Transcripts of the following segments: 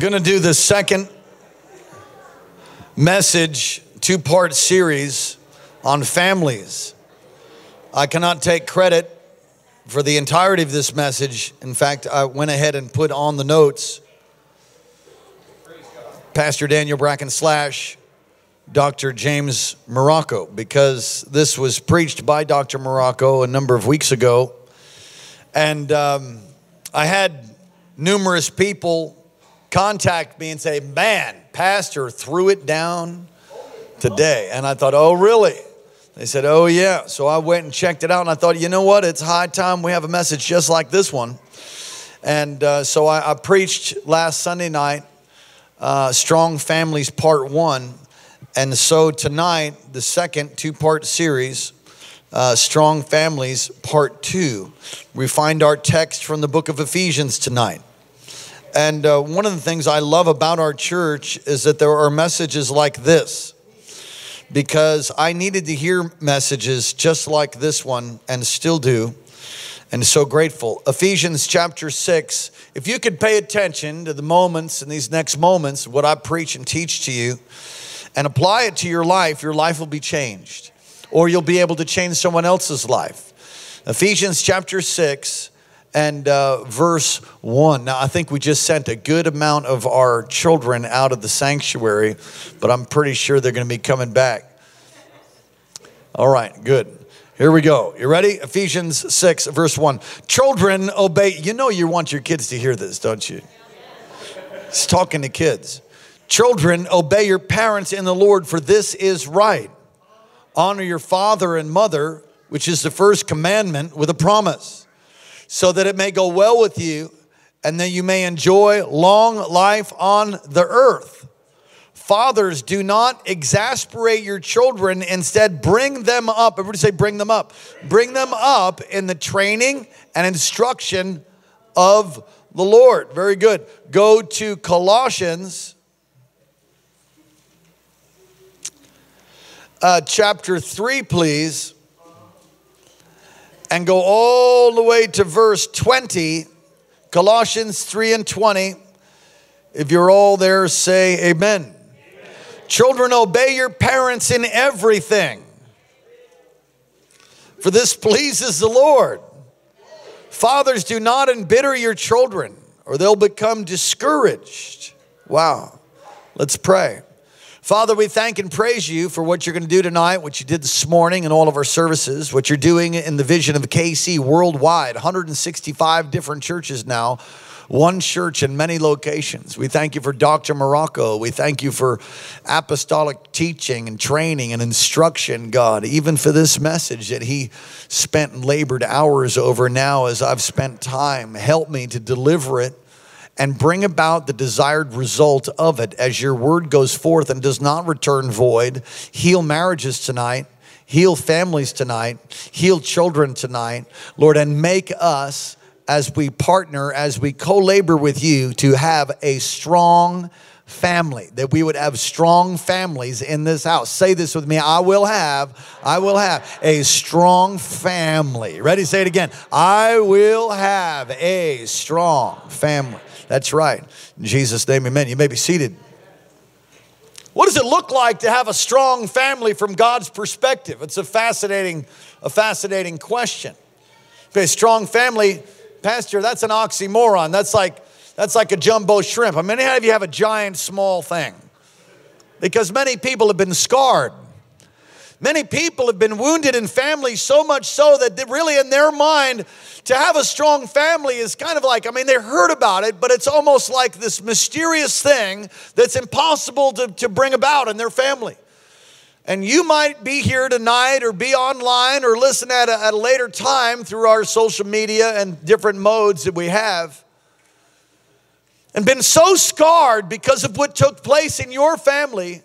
going to do the second message, two part series on families. I cannot take credit for the entirety of this message. In fact, I went ahead and put on the notes Pastor Daniel Bracken slash Dr. James Marocco because this was preached by Dr. Marocco a number of weeks ago. And um, I had numerous people contact me and say, Man, Pastor threw it down today. And I thought, Oh, really? They said, Oh, yeah. So I went and checked it out and I thought, You know what? It's high time we have a message just like this one. And uh, so I, I, preached last Sunday night, uh, Strong Families Part One. And so tonight, the second two part series, uh, Strong Families Part Two, we find our text from the book of Ephesians tonight. And uh, one of the things I love about our church is that there are messages like this because I needed to hear messages just like this one and still do. And so grateful. Ephesians chapter 6. If you could pay attention to the moments and these next moments, what I preach and teach to you, and apply it to your life, your life will be changed. Or you'll be able to change someone else's life. Ephesians chapter 6 and uh, verse 1. Now, I think we just sent a good amount of our children out of the sanctuary, but I'm pretty sure they're going to be coming back. All right, good. Here we go. You ready? Ephesians 6, verse 1. Children, obey. You know, you want your kids to hear this, don't you? It's talking to kids. Children, obey your parents in the Lord, for this is right. Honor your father and mother, which is the first commandment, with a promise, so that it may go well with you and that you may enjoy long life on the earth. Fathers, do not exasperate your children. Instead, bring them up. Everybody say, bring them up. Bring them up in the training and instruction of the Lord. Very good. Go to Colossians uh, chapter 3, please, and go all the way to verse 20. Colossians 3 and 20. If you're all there, say amen. amen. Children, obey your parents in everything, for this pleases the Lord. Fathers, do not embitter your children, or they'll become discouraged. Wow. Let's pray. Father, we thank and praise you for what you're going to do tonight, what you did this morning in all of our services, what you're doing in the vision of KC worldwide, 165 different churches now, one church in many locations. We thank you for Dr. Marocco. We thank you for apostolic teaching and training and instruction, God, even for this message that he spent and labored hours over now as I've spent time. Help me to deliver it and bring about the desired result of it as your word goes forth and does not return void. Heal marriages tonight, heal families tonight, heal children tonight, Lord, and make us as we partner, as we co labor with you to have a strong family, that we would have strong families in this house. Say this with me I will have, I will have a strong family. Ready? Say it again. I will have a strong family. That's right. In Jesus' name, amen. You may be seated. What does it look like to have a strong family from God's perspective? It's a fascinating, a fascinating question. Okay, strong family, Pastor, that's an oxymoron. That's like that's like a jumbo shrimp. I how of you have a giant small thing? Because many people have been scarred Many people have been wounded in families so much so that really, in their mind, to have a strong family is kind of like, I mean, they heard about it, but it's almost like this mysterious thing that's impossible to, to bring about in their family. And you might be here tonight or be online or listen at a, at a later time through our social media and different modes that we have and been so scarred because of what took place in your family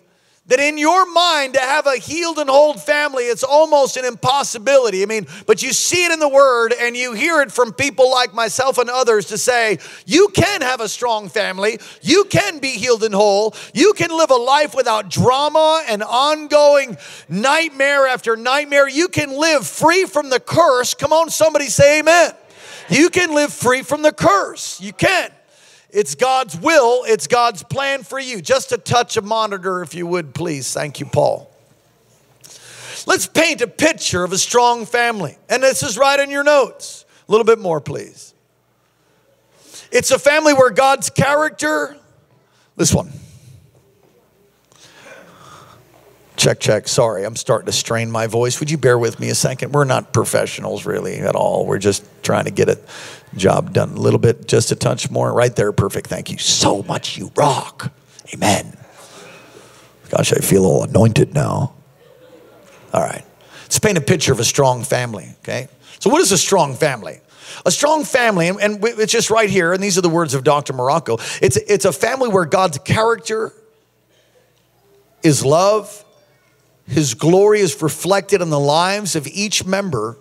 that in your mind to have a healed and whole family it's almost an impossibility. I mean but you see it in the word and you hear it from people like myself and others to say you can have a strong family. You can be healed and whole. You can live a life without drama and ongoing nightmare after nightmare. You can live free from the curse. Come on somebody say amen. You can live free from the curse. You can It's God's will, it's God's plan for you. Just a touch of monitor, if you would, please. Thank you, Paul. Let's paint a picture of a strong family. And this is right in your notes. A little bit more, please. It's a family where God's character, this one. Check, check. Sorry, I'm starting to strain my voice. Would you bear with me a second? We're not professionals really at all. We're just trying to get a job done a little bit, just a touch more. Right there, perfect. Thank you so much. You rock. Amen. Gosh, I feel all anointed now. All right. Let's paint a picture of a strong family, okay? So, what is a strong family? A strong family, and, it's just right here, and these are the words of Dr. Marocco. It's, it's a family where God's character is love, His glory is reflected in the lives of each member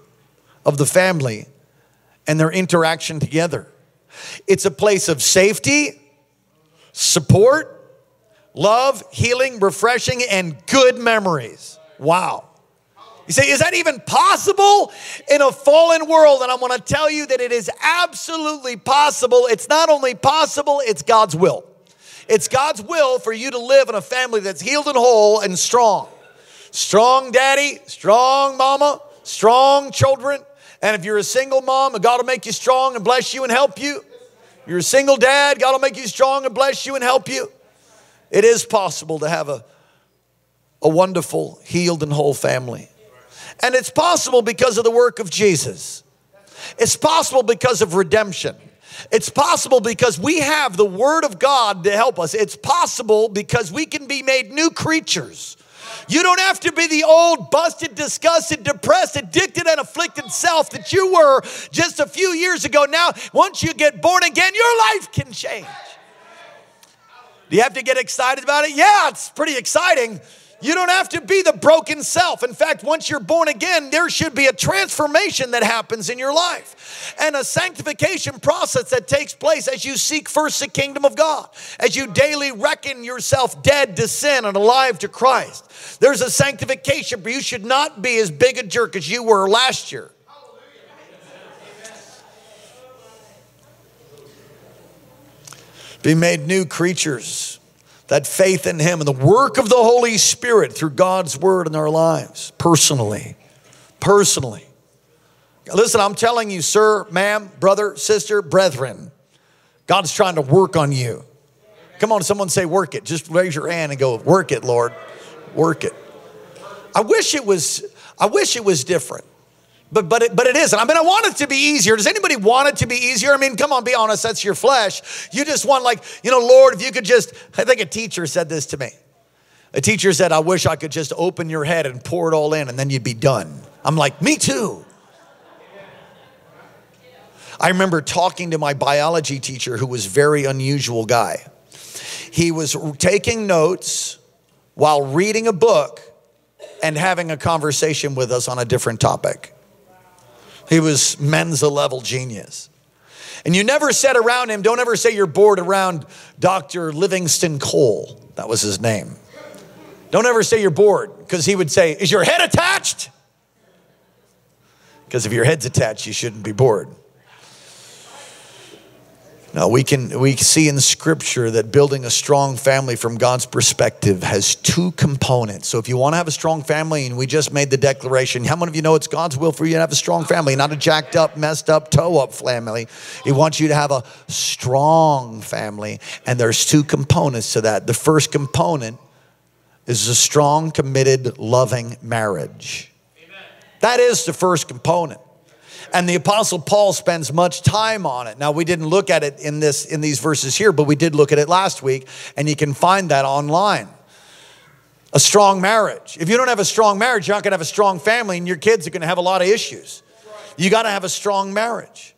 of the family and their interaction together. It's a place of safety, support, love, healing, refreshing, and good memories. Wow. You say, is that even possible in a fallen world? And I want to tell you that it is absolutely possible. It's not only possible, it's God's will. It's God's will for you to live in a family that's healed and whole and strong. Strong daddy, strong mama, strong children. And if you're a single mom, God will make you strong and bless you and help you. You're a single dad, God will make you strong and bless you and help you. It is possible to have a, a wonderful, healed, and whole family. And it's possible because of the work of Jesus. It's possible because of redemption. It's possible because we have the Word of God to help us. It's possible because we can be made new creatures. You don't have to be the old, busted, disgusted, depressed, addicted, and afflicted self that you were just a few years ago. Now, once you get born again, your life can change. Do you have to get excited about it? Yeah, it's pretty exciting. You don't have to be the broken self. In fact, once you're born again, there should be a transformation that happens in your life and a sanctification process that takes place as you seek first the kingdom of God, as you daily reckon yourself dead to sin and alive to Christ. There's a sanctification, but you should not be as big a jerk as you were last year. Be made new creatures that faith in Him and the work of the Holy Spirit through God's Word in our lives, personally. Personally. Listen, I'm telling you, sir, ma'am, brother, sister, brethren, God's trying to work on you. Come on, someone say, work it. Just raise your hand and go, work it, Lord. Work it. I wish it was, I wish it was different. But but it, but it isn't. I mean, I want it to be easier. Does anybody want it to be easier? I mean, come on, be honest. That's your flesh. You just want like, you know, Lord, if you could just. I think a teacher said this to me. A teacher said, "I wish I could just open your head and pour it all in, and then you'd be done." I'm like, me too. I remember talking to my biology teacher, who was very unusual guy. He was taking notes while reading a book and having a conversation with us on a different topic. He was Mensa level genius. And you never said around him, don't ever say you're bored around Dr. Livingston Cole. That was his name. Don't ever say you're bored because he would say, Is your head attached? Because if your head's attached, you shouldn't be bored. Now we can we see in scripture that building a strong family from God's perspective has two components. So if you want to have a strong family and we just made the declaration, how many of you know it's God's will for you to have a strong family, not a jacked up, messed up, toe up family. He wants you to have a strong family and there's two components to that. The first component is a strong, committed, loving marriage. Amen. That is the first component. And the apostle Paul spends much time on it. Now we didn't look at it in this in these verses here, but we did look at it last week and you can find that online. A strong marriage. If you don't have a strong marriage, you're not going to have a strong family and your kids are going to have a lot of issues. You got to have a strong marriage.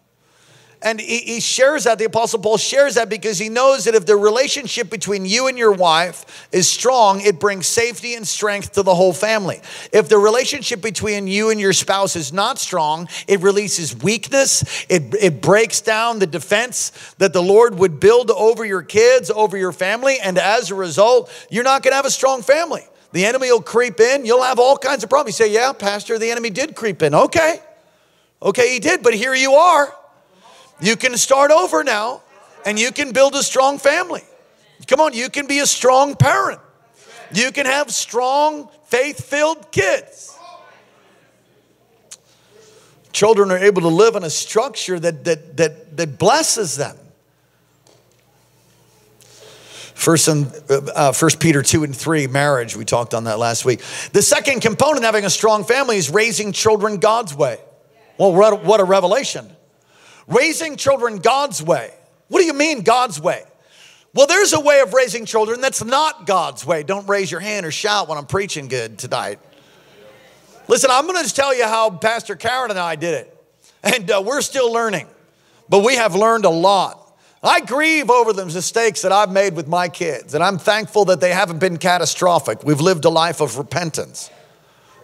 And he, he, shares that, the Apostle Paul shares that because he knows that if the relationship between you and your wife is strong, it brings safety and strength to the whole family. If the relationship between you and your spouse is not strong, it releases weakness, it, it breaks down the defense that the Lord would build over your kids, over your family, and as a result, you're not gonna have a strong family. The enemy will creep in, you'll have all kinds of problems. You say, Yeah, Pastor, the enemy did creep in. Okay. Okay, he did, but here you are. You can start over now And you can build a strong family. Come on, you can be a strong parent. You can have strong, faith filled kids. Children are able to live in a structure that, that, that, that blesses them. First, and, uh, First Peter 2 and 3, marriage, we talked on that last week. The second component having a strong family is raising children God's way. Well, what a revelation. Raising children God's way. What do you mean, God's way? Well, there's a way of raising children that's not God's way. Don't raise your hand or shout when I'm preaching good tonight. Listen, I'm going to tell you how Pastor Karen and I did it. And uh, we're still learning, but we have learned a lot. I grieve over the mistakes that I've made with my kids, and I'm thankful that they haven't been catastrophic. We've lived a life of repentance.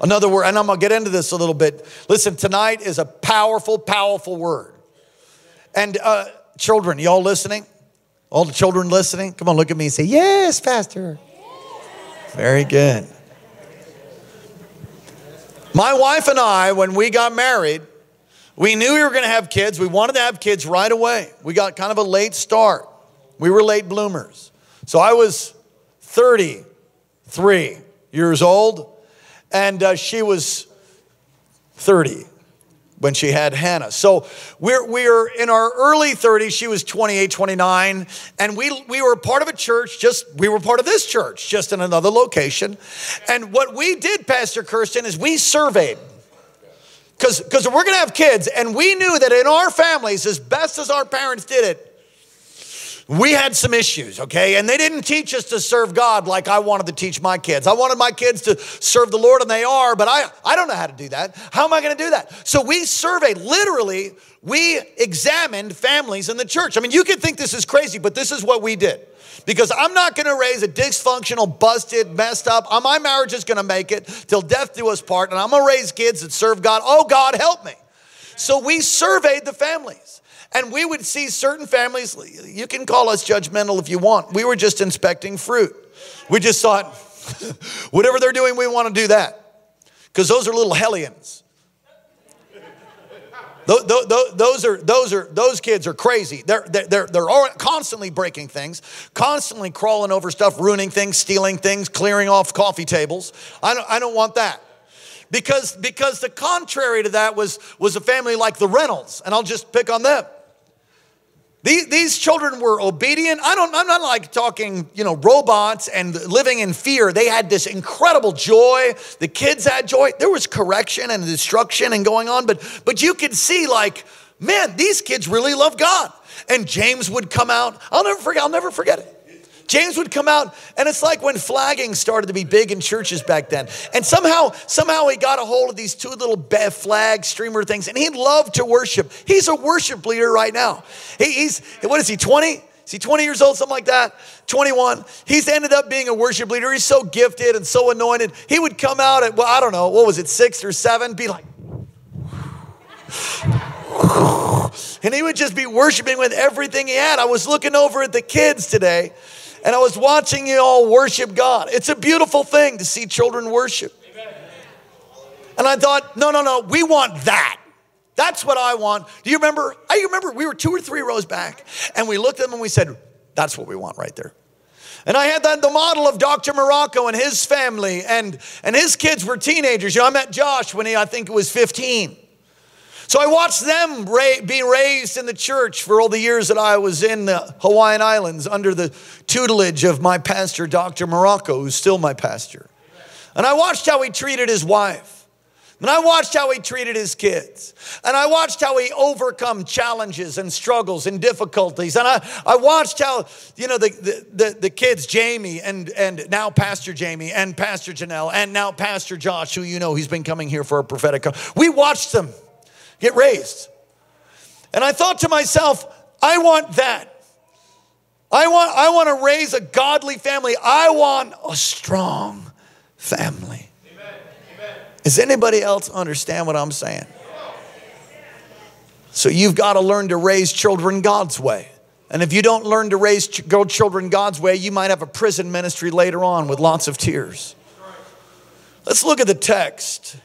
Another word, and I'm gonna get into this a little bit. Listen, tonight is a powerful, powerful word. And uh, children, y'all listening? All the children listening? Come on, look at me and say, Yes, Pastor. Very good. My wife and I, when we got married, we knew we were going to have kids. We wanted to have kids right away. We got kind of a late start. We were late bloomers. So I was 33 years old, and uh, she was 30 when she had Hannah. So we're, we're in our early 30s. She was 28, 29. And we, we were part of a church, just, we were part of this church, just in another location. And what we did, Pastor Kirsten, is we surveyed. Because we're going to have kids, and we knew that in our families, as best as our parents did it, we had some issues, okay? And they didn't teach us to serve God like I wanted to teach my kids. I wanted my kids to serve the Lord, and they are, but I, I don't know how to do that. How am I gonna do that? So we surveyed, literally, we examined families in the church. I mean, you could think this is crazy, but this is what we did. Because I'm not gonna raise a dysfunctional, busted, messed up, uh, my marriage is gonna make it till death do us part, and I'm gonna raise kids that serve God. Oh, God, help me. So we surveyed the families. And we would see certain families, you can call us judgmental if you want. We were just inspecting fruit. We just thought, whatever they're doing, we want to do that. Because those are little hellions. Those are those are those kids are crazy. They're they're they're constantly breaking things, constantly crawling over stuff, ruining things, stealing things, clearing off coffee tables. I don't I don't want that because because the contrary to that was was a family like the Reynolds, and I'll just pick on them. These, these children were obedient. I don't, I'm not like talking, you know, robots and living in fear. They had this incredible joy. The kids had joy. There was correction and destruction and going on, but, but you could see like, man, these kids really love God. And James would come out. I'll never forget, I'll never forget it. James would come out, and it's like when flagging started to be big in churches back then. And somehow, somehow he got a hold of these two little flag streamer things, and he loved to worship. He's a worship leader right now. He, he's, what is he, 20? Is he 20 years old, something like that? 21. He's ended up being a worship leader. He's so gifted and so anointed. He would come out at, well, I don't know, what was it, six or seven, be like, and he would just be worshiping with everything he had. I was looking over at the kids today and I was watching you all worship God. It's a beautiful thing to see children worship. And I thought, no, no, no, we want that. That's what I want. Do you remember? I remember we were two or three rows back and we looked at them and we said, that's what we want right there. And I had that the model of Dr. Marocco and his family, and, and his kids were teenagers. You know, I met Josh when he, I think, was 15. So I watched them ra- be raised in the church for all the years that I was in the Hawaiian Islands under the tutelage of my pastor, Dr. Marocco, who's still my pastor. And I watched how he treated his wife. And I watched how he treated his kids. And I watched how he overcome challenges and struggles and difficulties. And I, I watched how, you know, the, the, the, the kids, Jamie and, and now Pastor Jamie and Pastor Janelle and now Pastor Josh, who you know he's been coming here for a prophetic. We watched them get raised. And I thought to myself, I want that. I want, I want to raise a godly family. I want a strong family. Amen. Amen. Does anybody else understand what I'm saying? So you've got to learn to raise children God's way. And if you don't learn to raise children God's way, you might have a prison ministry later on with lots of tears. Let's look at the text.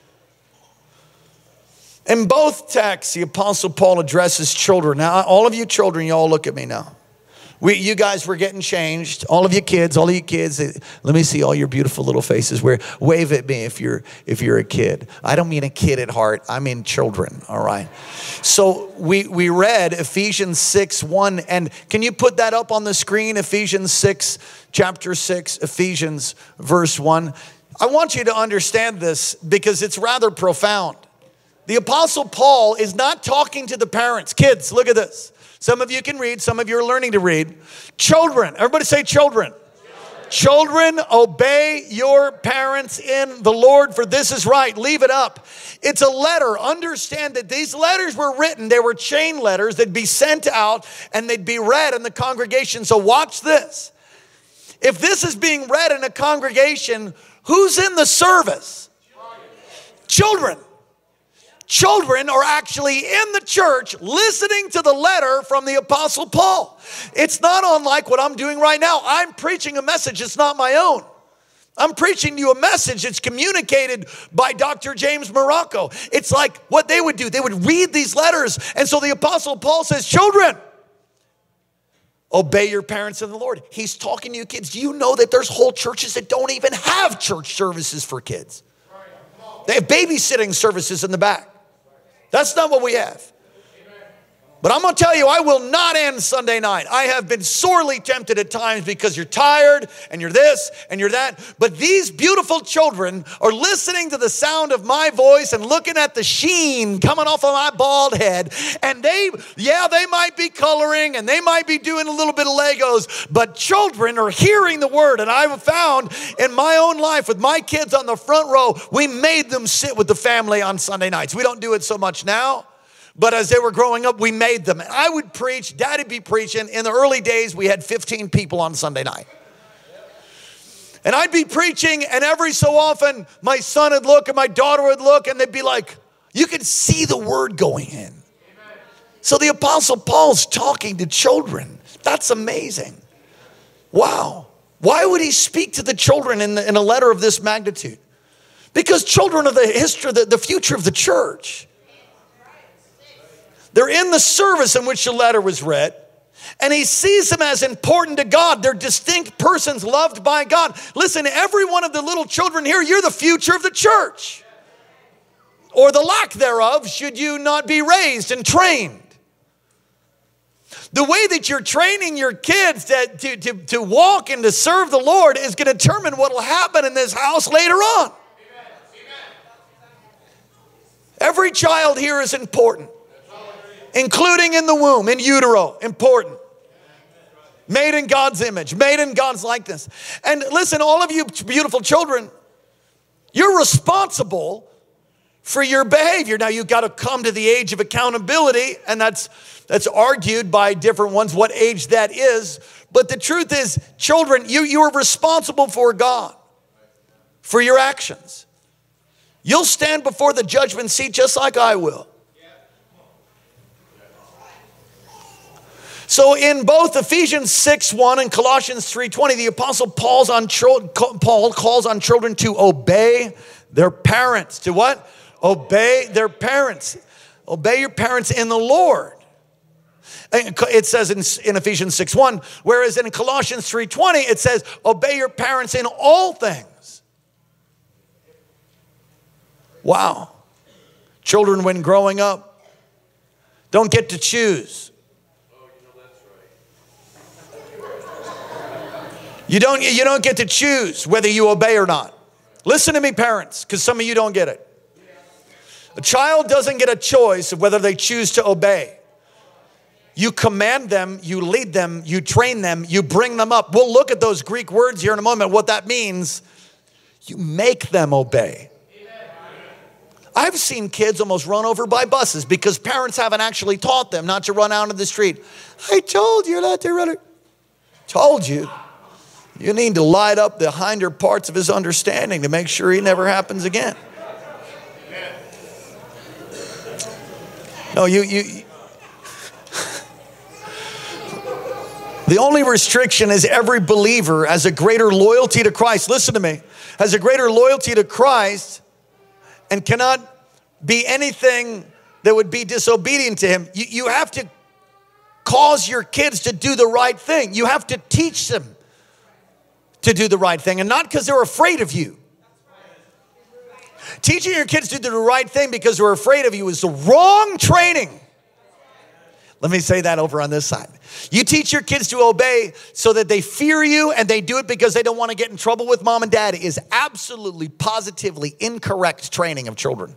In both texts, the Apostle Paul addresses children. Now, all of you children, you all look at me now. We, you guys were getting changed. All of you kids, all of you kids. eh, Let me see all your beautiful little faces. Where wave at me if you're if you're a kid. I don't mean a kid at heart. I mean children. All right. So we we read Ephesians six one, and can you put that up on the screen? Ephesians six, chapter six, Ephesians verse one. I want you to understand this because it's rather profound. The Apostle Paul is not talking to the parents. Kids, look at this. Some of you can read, some of you are learning to read. Children, everybody say children. Children, obey your parents in the Lord, for this is right. Leave it up. It's a letter. Understand that these letters were written, they were chain letters. They'd be sent out and they'd be read in the congregation. So, watch this. If this is being read in a congregation, who's in the service? Children. Children are actually in the church listening to the letter from the Apostle Paul. It's not unlike what I'm doing right now. I'm preaching a message, it's not my own. I'm preaching to you a message that's communicated by Dr. James Marocco. It's like what they would do. They would read these letters. And so the Apostle Paul says, Children, obey your parents in the Lord. He's talking to you kids. Do you know that there's whole churches that don't even have church services for kids? They have babysitting services in the back. That's not what we have. But I'm going to tell you, I will not end Sunday night. I have been sorely tempted at times because you're tired and you're this and you're that. But these beautiful children are listening to the sound of my voice and looking at the sheen coming off of my bald head. And they, yeah, they might be coloring and they might be doing a little bit of Legos, but children are hearing the word. And I've found in my own life with my kids on the front row, we made them sit with the family on Sunday nights. We don't do it so much now. But as they were growing up, we made them. I would preach, daddy'd be preaching. In the early days, we had 15 people on Sunday night. And I'd be preaching, and every so often, my son would look and my daughter would look, and they'd be like, You could see the word going in. So the Apostle Paul's talking to children. That's amazing. Wow. Why would he speak to the children in, the, in a letter of this magnitude? Because children are the history, the, the future of the church. They're in the service in which the letter was read. And he sees them as important to God. They're distinct persons loved by God. Listen, every one of the little children here, you're the future of the church. Or the lack thereof, should you not be raised and trained. The way that you're training your kids to, to, to, to walk and to serve the Lord is going to determine what will happen in this house later on. Every child here is important including in the womb, in utero, important. Made in God's image, made in God's likeness. And listen, all of you beautiful children, you're responsible for your behavior. Now you've got to come to the age of accountability, and that's that's argued by different ones what age that is. But the truth is, children, you, you are responsible for God, for your actions. You'll stand before the judgment seat just like I will. So in both Ephesians 6 1 and Colossians 3 20, the apostle Paul's on Paul calls on children to obey their parents. To what? Obey their parents. Obey your parents in the Lord. It says in, in Ephesians 6 1, whereas in Colossians 3 20, it says, obey your parents in all things. Wow. Children, when growing up, don't get to choose. You don't, you don't get to choose whether you obey or not. Listen to me, parents, because some of you don't get it. A child doesn't get a choice of whether they choose to obey. You command them, you lead them, you train them, you bring them up. We'll look at those Greek words here in a moment, what that means. You make them obey. I've seen kids almost run over by buses because parents haven't actually taught them not to run out in the street. I told you not to run. Told you. You need to light up the hinder parts of his understanding to make sure he never happens again. No, you, you. The only restriction is every believer has a greater loyalty to Christ. Listen to me. Has a greater loyalty to Christ and cannot be anything that would be disobedient to him. You, you have to cause your kids to do the right thing. You have to teach them to do the right thing and not because they're afraid of you. Teaching your kids to do the right thing because they're afraid of you is the wrong training. Let me say that over on this side. You teach your kids to obey so that they fear you and they do it because they don't want to get in trouble with mom and dad is absolutely, positively incorrect training of children.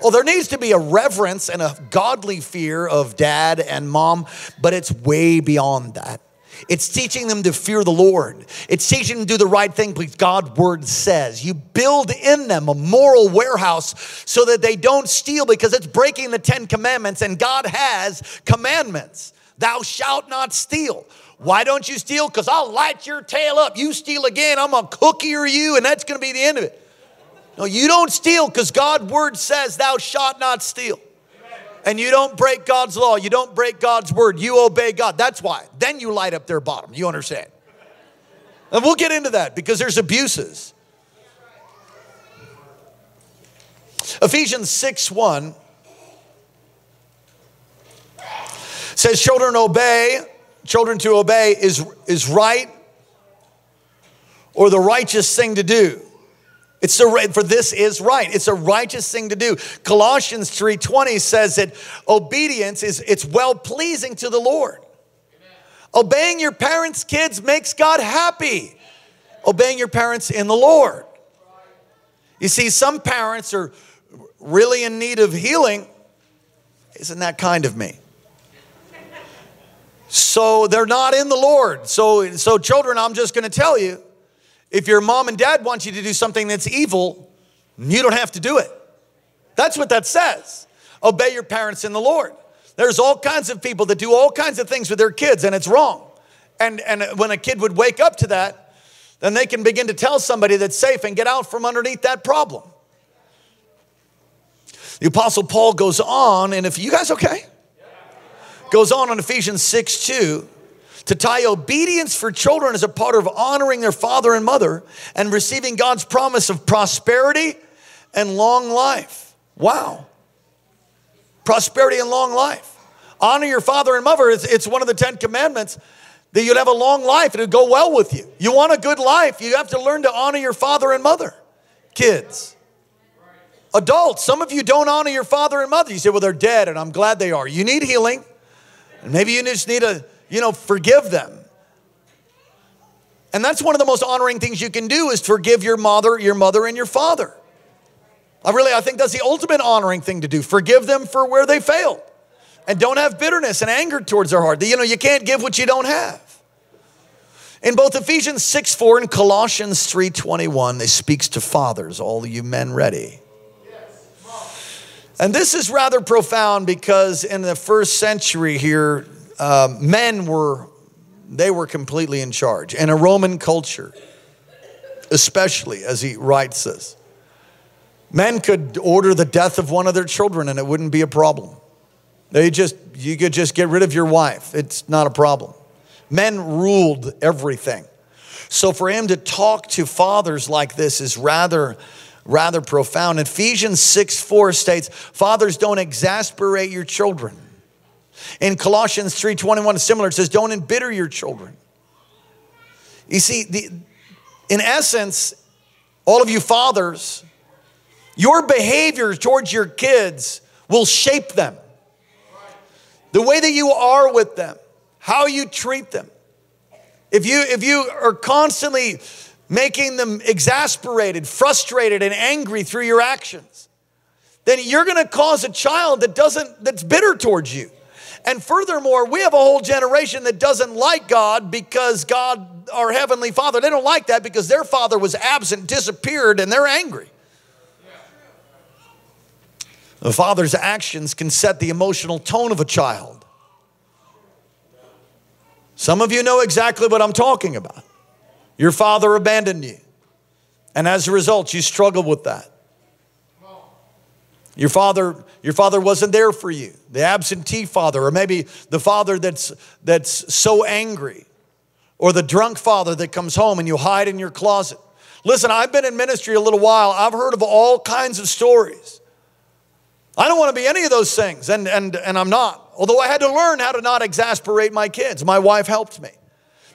Well, there needs to be a reverence and a godly fear of dad and mom, but it's way beyond that. It's teaching them to fear the Lord. It's teaching them to do the right thing because God's word says. You build in them a moral warehouse so that they don't steal because it's breaking the Ten Commandments and God has commandments. Thou shalt not steal. Why don't you steal? Because I'll light your tail up. You steal again, I'm gonna cookier you, and that's gonna be the end of it. No, you don't steal because God's word says, Thou shalt not steal and you don't break God's law, you don't break God's word, you obey God. That's why. Then you light up their bottom. You understand? And we'll get into that because there's abuses. Ephesians 6 1 says, Children obey, children to obey is, is right or the righteous thing to do. It's a, for this is right. It's a righteous thing to do. Colossians 3:20 says that obedience is it's well pleasing to the Lord. Amen. Obeying your parents' kids makes God happy. Obeying your parents in the Lord. You see, some parents are really in need of healing. Isn't that kind of me? So they're not in the Lord. So, so children, I'm just going to tell you if your mom and dad want you to do something that's evil, you don't have to do it. That's what that says. Obey your parents in the Lord. There's all kinds of people that do all kinds of things with their kids, and it's wrong. And, and when a kid would wake up to that, then they can begin to tell somebody that's safe and get out from underneath that problem. The Apostle Paul goes on, and if you guys okay? Goes on in Ephesians 6 2 to tie obedience for children as a part of honoring their father and mother and receiving God's promise of prosperity and long life. Wow. Prosperity and long life. Honor your father and mother. It's, it's one of the Ten Commandments that you'd have a long life. It'd go well with you. You want a good life, you have to learn to honor your father and mother. Kids. Adults, some of you don't honor your father and mother. You say, well, they're dead, and I'm glad they are. You need healing. And maybe you just need a you know, forgive them. And that's one of the most honoring things you can do is forgive your mother, your mother and your father. I really I think that's the ultimate honoring thing to do. Forgive them for where they failed. And don't have bitterness and anger towards their heart. You know, you can't give what you don't have. In both Ephesians 6 4 and Colossians 3 21, it speaks to fathers, all you men ready. And this is rather profound because in the first century here, uh, men were they were completely in charge. In a roman culture especially as he writes this men could order the death of one of their children and it wouldn't be a problem. They just you could just get rid of your wife. It's not a problem. Men ruled everything. So for him to talk to fathers like this is rather rather profound. Ephesians 6 4 states fathers don't exasperate your children in Colossians 3:21, similar, it says, Don't embitter your children. You see, the, in essence, all of you fathers, your behavior towards your kids will shape them. The way that you are with them, how you treat them. If you, if you are constantly making them exasperated, frustrated, and angry through your actions, then you're gonna cause a child that doesn't, that's bitter towards you. And furthermore, we have a whole generation that doesn't like God because God, our Heavenly Father, they don't like that because their father was absent, disappeared, and they're angry. The father's actions can set the emotional tone of a child. Some of you know exactly what I'm talking about. Your father abandoned you, and as a result, you struggle with that. Your father, your father wasn't there for you. The absentee father, or maybe the father that's that's so angry, or the drunk father that comes home and you hide in your closet. Listen, I've been in ministry a little while. I've heard of all kinds of stories I don't want to be any of those things, and, and, and I'm not. Although I had to learn how to not exasperate my kids. My wife helped me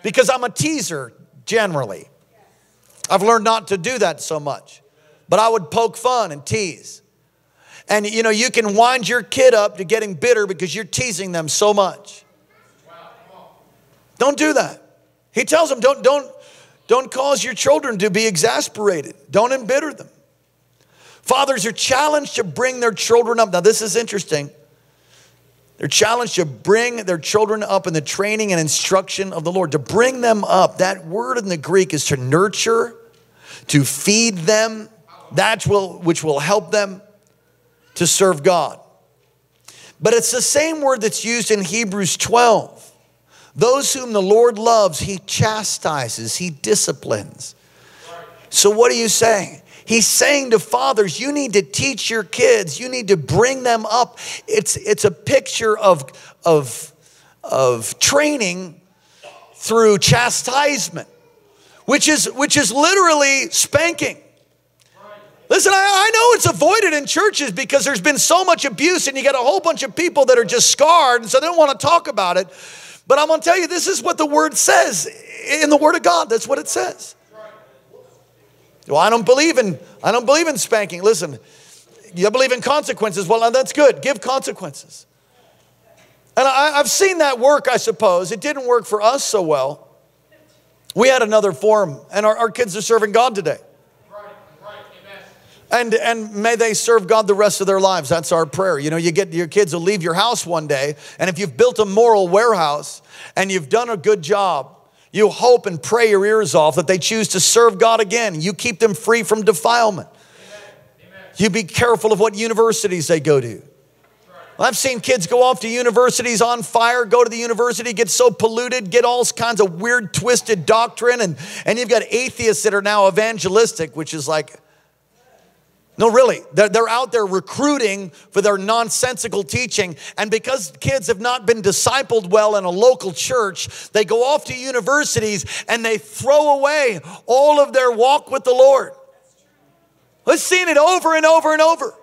because I'm a teaser generally. I've learned not to do that so much, but I would poke fun and tease. And you know, you can wind your kid up to getting bitter because you're teasing them so much. Don't do that. He tells them, don't, don't, don't cause your children to be exasperated. Don't embitter them. Fathers are challenged to bring their children up. Now, this is interesting. They're challenged to bring their children up in the training and instruction of the Lord, to bring them up. That word in the Greek is to nurture, to feed them, that will, which will help them to serve God. But it's the same word that's used in Hebrews 12. Those whom the Lord loves, he chastises, he disciplines. So, what are you saying? He's saying to fathers, you need to teach your kids, you need to bring them up. It's, it's a picture of, of, of training through chastisement, which is, which is literally spanking. Listen, I, I, know it's avoided in churches because there's been so much abuse and you got a whole bunch of people that are just scarred and so they don't want to talk about it. But I'm going to tell you, this is what the word says in the word of God. That's what it says. Well, I don't believe in I don't believe in spanking. Listen, you believe in consequences. Well, that's good. Give consequences. And I, have seen that work, I suppose. It didn't work for us so well. We had another form, and our, our kids are serving God today. And, and may they serve God the rest of their lives. That's our prayer. You know, you get your kids will leave your house one day, and if you've built a moral warehouse and you've done a good job, you hope and pray your ears off that they choose to serve God again. You keep them free from defilement. Amen. You be careful of what universities they go to. I've seen kids go off to universities on fire, go to the university, get so polluted, get all kinds of weird, twisted doctrine. And, and you've got atheists that are now evangelistic, which is like, no, really. They're, they're out there recruiting for their nonsensical teaching. And because kids have not been discipled well in a local church, they go off to universities and they throw away all of their walk with the Lord. I've seen it over and over and over.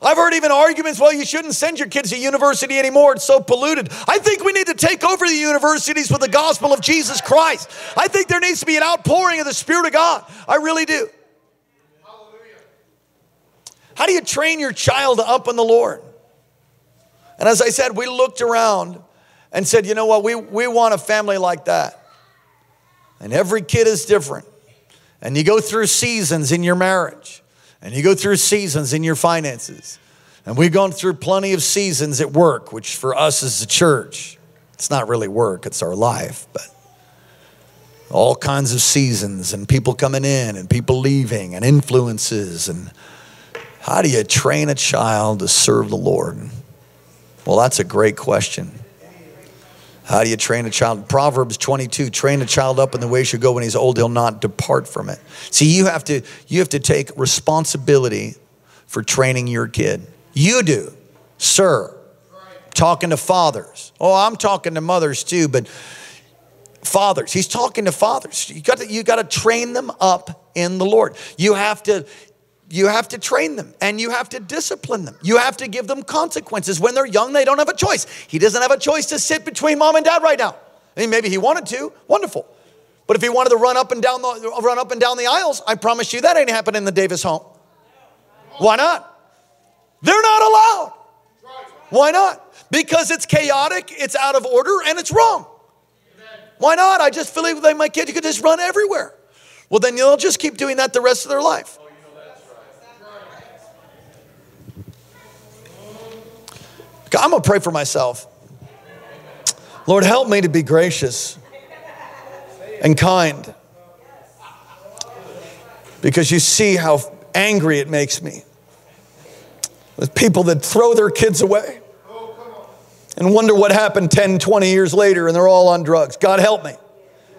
I've heard even arguments, well, you shouldn't send your kids to university anymore. It's so polluted. I think we need to take over the universities with the gospel of Jesus Christ. I think there needs to be an outpouring of the Spirit of God. I really do. How do you train your child up in the Lord? And as I said, we looked around and said, you know what, we, we want a family like that. And every kid is different. And you go through seasons in your marriage, and you go through seasons in your finances. And we've gone through plenty of seasons at work, which for us is the church, it's not really work, it's our life, but all kinds of seasons and people coming in and people leaving and influences and how do you train a child to serve the Lord? Well, that's a great question. How do you train a child? Proverbs 22, train a child up in the way he should go when he's old, he'll not depart from it. See, you have to, you have to take responsibility for training your kid. You do, sir. Talking to fathers. Oh, I'm talking to mothers too, but fathers. He's talking to fathers. You got to, you got to train them up in the Lord. You have to you have to train them and you have to discipline them. You have to give them consequences. When they're young, they don't have a choice. He doesn't have a choice to sit between mom and dad right now. I mean, maybe he wanted to, wonderful. But if he wanted to run up and down the run up and down the aisles, I promise you that ain't happening in the Davis home. Why not? They're not allowed. Why not? Because it's chaotic, it's out of order, and it's wrong. Why not? I just feel like my kid could just run everywhere. Well, then they'll just keep doing that the rest of their life. I'm to pray for myself. Lord, help me to be gracious and kind. Because you see how angry it makes me with people that throw their kids away and wonder what happened 10, 20 years later and they're all on drugs. God, help me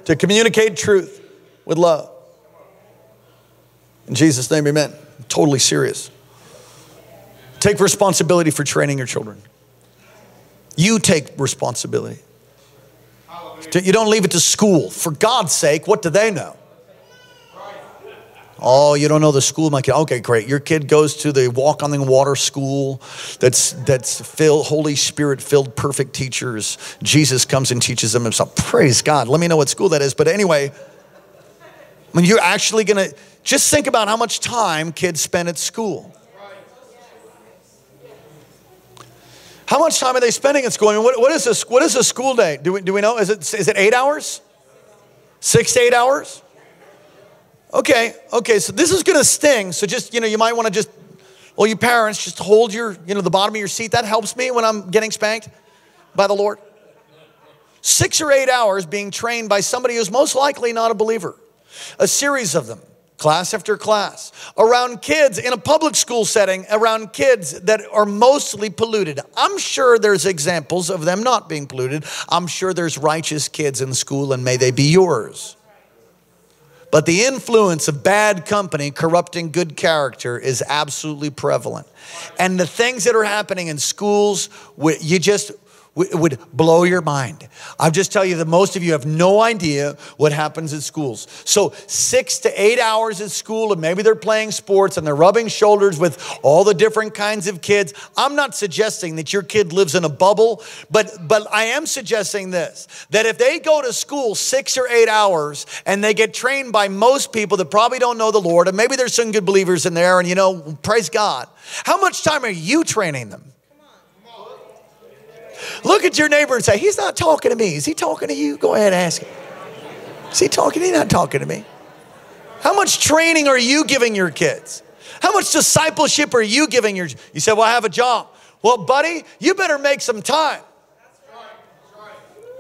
to communicate truth with love. In Jesus' name, amen. I'm totally serious. Take responsibility for training your children. You take responsibility. You don't leave it to school. For God's sake, what do they know? Oh, you don't know the school my kid. Okay, great. Your kid goes to the walk on the water school that's that's filled, Holy Spirit filled, perfect teachers. Jesus comes and teaches them himself. Praise God. Let me know what school that is. But anyway, when you're actually gonna just think about how much time kids spend at school. How much time are they spending at school? I mean, what, what, is, a, what is a school day? Do we, do we know? Is it, is it eight hours? Six to eight hours? Okay, okay, so this is gonna sting. So just, you know, you might wanna just, well, you parents, just hold your, you know, the bottom of your seat. That helps me when I'm getting spanked by the Lord. Six or eight hours being trained by somebody who's most likely not a believer. A series of them, class after class, around kids in a public school setting, around kids that are mostly polluted. I'm sure there's examples of them not being polluted. I'm sure there's righteous kids in school, and may they be yours. But the influence of bad company corrupting good character is absolutely prevalent. And the things that are happening in schools, you just, would blow your mind. I'll just tell you that most of you have no idea what happens at schools. So, six to eight hours at school, and maybe they're playing sports and they're rubbing shoulders with all the different kinds of kids. I'm not suggesting that your kid lives in a bubble, but, but I am suggesting this that if they go to school six or eight hours and they get trained by most people that probably don't know the Lord, and maybe there's some good believers in there, and you know, praise God, how much time are you training them? Look at your neighbor and say, He's not talking to me. Is he talking to you? Go ahead and ask him. Is he talking? He's not talking to me. How much training are you giving your kids? How much discipleship are you giving your You say, Well, I have a job. Well, buddy, you better make some time.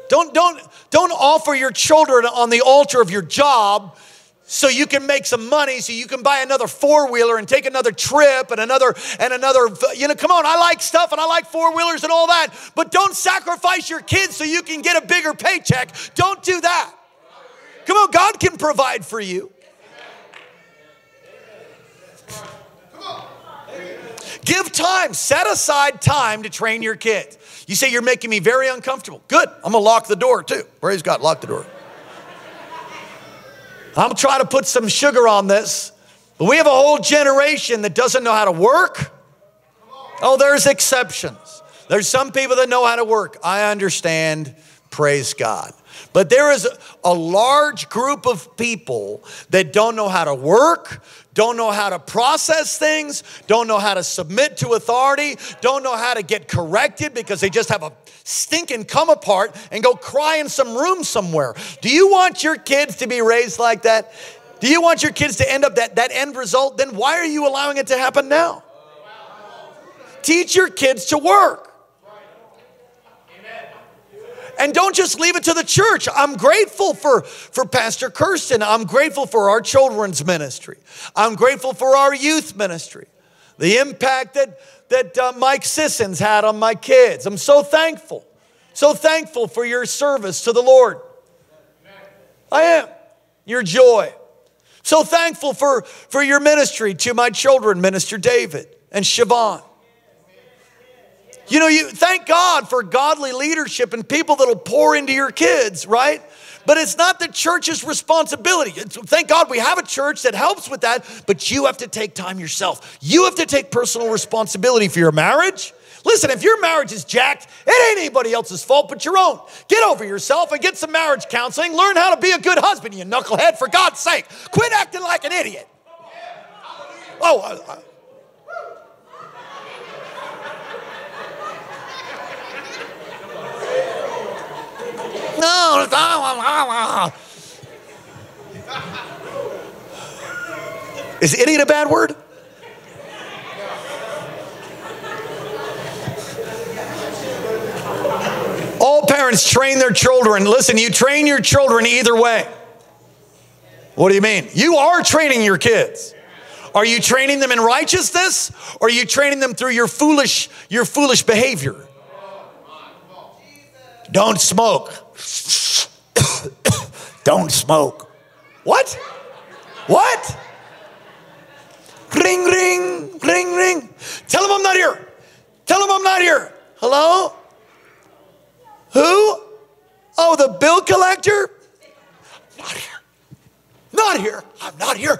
Don't, don't, don't offer your children on the altar of your job so you can make some money so you can buy another four-wheeler and take another trip and another and another you know come on i like stuff and i like four-wheelers and all that but don't sacrifice your kids so you can get a bigger paycheck. Don't do that. Come on god can provide for you. Give time. Set aside time to train your kids. You say you're making me very uncomfortable. Good. I'm gonna lock the door too. Praise god lock the door I'm trying to put some sugar on this, but we have a whole generation that doesn't know how to work. Oh, there's exceptions. There's some people that know how to work. I understand. Praise God. But there is a large group of people that don't know how to work, don't know how to process things, don't know how to submit to authority, don't know how to get corrected because they just have a stinking come apart and go cry in some room somewhere. Do you want your kids to be raised like that? Do you want your kids to end up that, that end result? Then why are you allowing it to happen now? Teach your kids to work. And don't just leave it to the church. I'm grateful for, for Pastor Kirsten. I'm grateful for our children's ministry. I'm grateful for our youth ministry. The impact that, that uh, Mike Sissons had on my kids. I'm so thankful. So thankful for your service to the Lord. I am. Your joy. So thankful for, for your ministry to my children, Minister David and Siobhan. You know, you thank God for godly leadership and people that'll pour into your kids, right? But it's not the church's responsibility. It's, thank God we have a church that helps with that, but you have to take time yourself. You have to take personal responsibility for your marriage. Listen, if your marriage is jacked, it ain't anybody else's fault but your own. Get over yourself and get some marriage counseling. Learn how to be a good husband, you knucklehead, for God's sake. Quit acting like an idiot. Oh, uh, No. Is idiot a bad word? All parents train their children. Listen, you train your children either way. What do you mean? You are training your kids. Are you training them in righteousness or are you training them through your foolish your foolish behavior? Don't smoke. Don't smoke. What? What? Ring, ring, ring, ring. Tell him I'm not here. Tell him I'm not here. Hello? Who? Oh, the bill collector? Not here. Not here. I'm not here.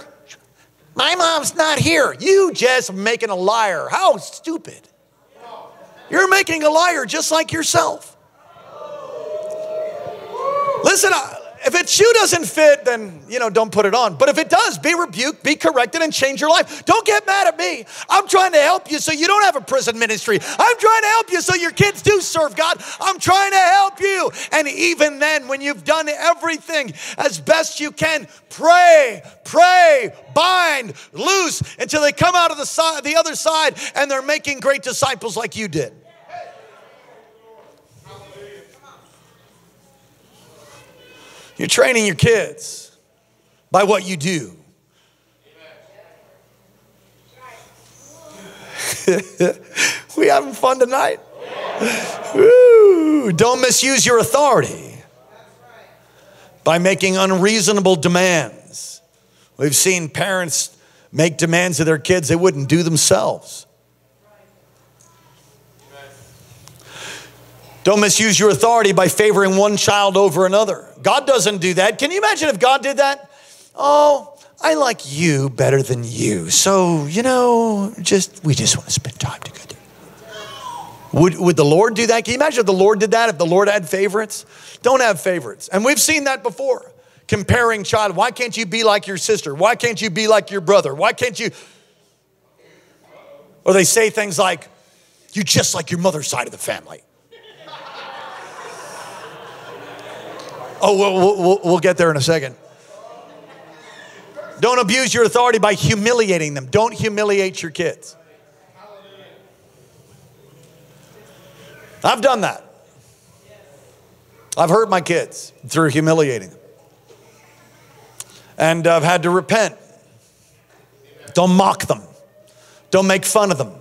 My mom's not here. You just making a liar. How stupid. You're making a liar just like yourself. Listen, if its shoe doesn't fit, then, you know, don't put it on. But if it does, be rebuked, be corrected, and change your life. Don't get mad at me. I'm trying to help you so you don't have a prison ministry. I'm trying to help you so your kids do serve God. I'm trying to help you. And even then, when you've done everything as best you can, pray, pray, bind, loose until they come out of the, side, the other side and they're making great disciples like you did. You're training your kids by what you do. we having fun tonight? Woo. Don't misuse your authority by making unreasonable demands. We've seen parents make demands of their kids they wouldn't do themselves. Don't misuse your authority by favoring one child over another. God doesn't do that. Can you imagine if God did that? Oh, I like you better than you. So, you know, just we just want to spend time together. Would, would the Lord do that? Can you imagine if the Lord did that? If the Lord had favorites? Don't have favorites. And we've seen that before. Comparing child. Why can't you be like your sister? Why can't you be like your brother? Why can't you? Or they say things like, you're just like your mother's side of the family. Oh, we'll, we'll, we'll get there in a second. Don't abuse your authority by humiliating them. Don't humiliate your kids. I've done that. I've hurt my kids through humiliating them. And I've had to repent. Don't mock them, don't make fun of them.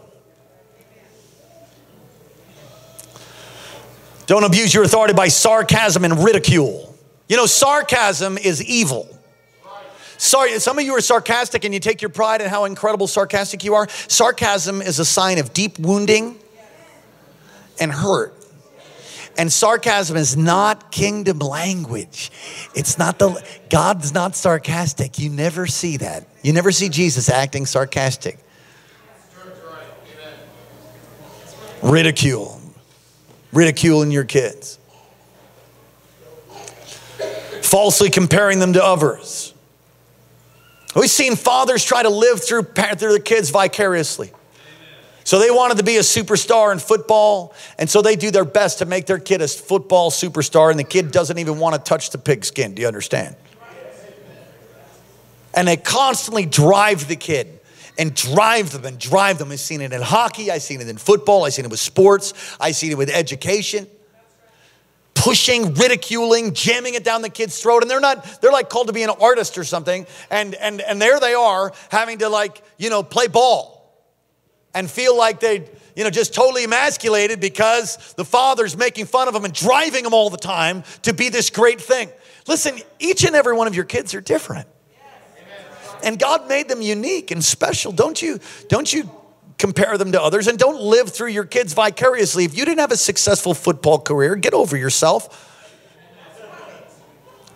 Don't abuse your authority by sarcasm and ridicule. You know, sarcasm is evil. Sorry, some of you are sarcastic and you take your pride in how incredible sarcastic you are. Sarcasm is a sign of deep wounding and hurt. And sarcasm is not kingdom language. It's not the, God's not sarcastic. You never see that. You never see Jesus acting sarcastic. Ridicule ridiculing your kids, falsely comparing them to others. We've seen fathers try to live through, through their kids vicariously. So they wanted to be a superstar in football, and so they do their best to make their kid a football superstar, and the kid doesn't even want to touch the pigskin. Do you understand? And they constantly drive the kid and drive them and drive them. I've seen it in hockey, I've seen it in football, I've seen it with sports, I've seen it with education. Pushing, ridiculing, jamming it down the kid's throat, and they're not, they're like called to be an artist or something, and and and there they are having to like, you know, play ball and feel like they, you know, just totally emasculated because the father's making fun of them and driving them all the time to be this great thing. Listen, each and every one of your kids are different and God made them unique and special. Don't you, don't you compare them to others and don't live through your kids vicariously. If you didn't have a successful football career, get over yourself.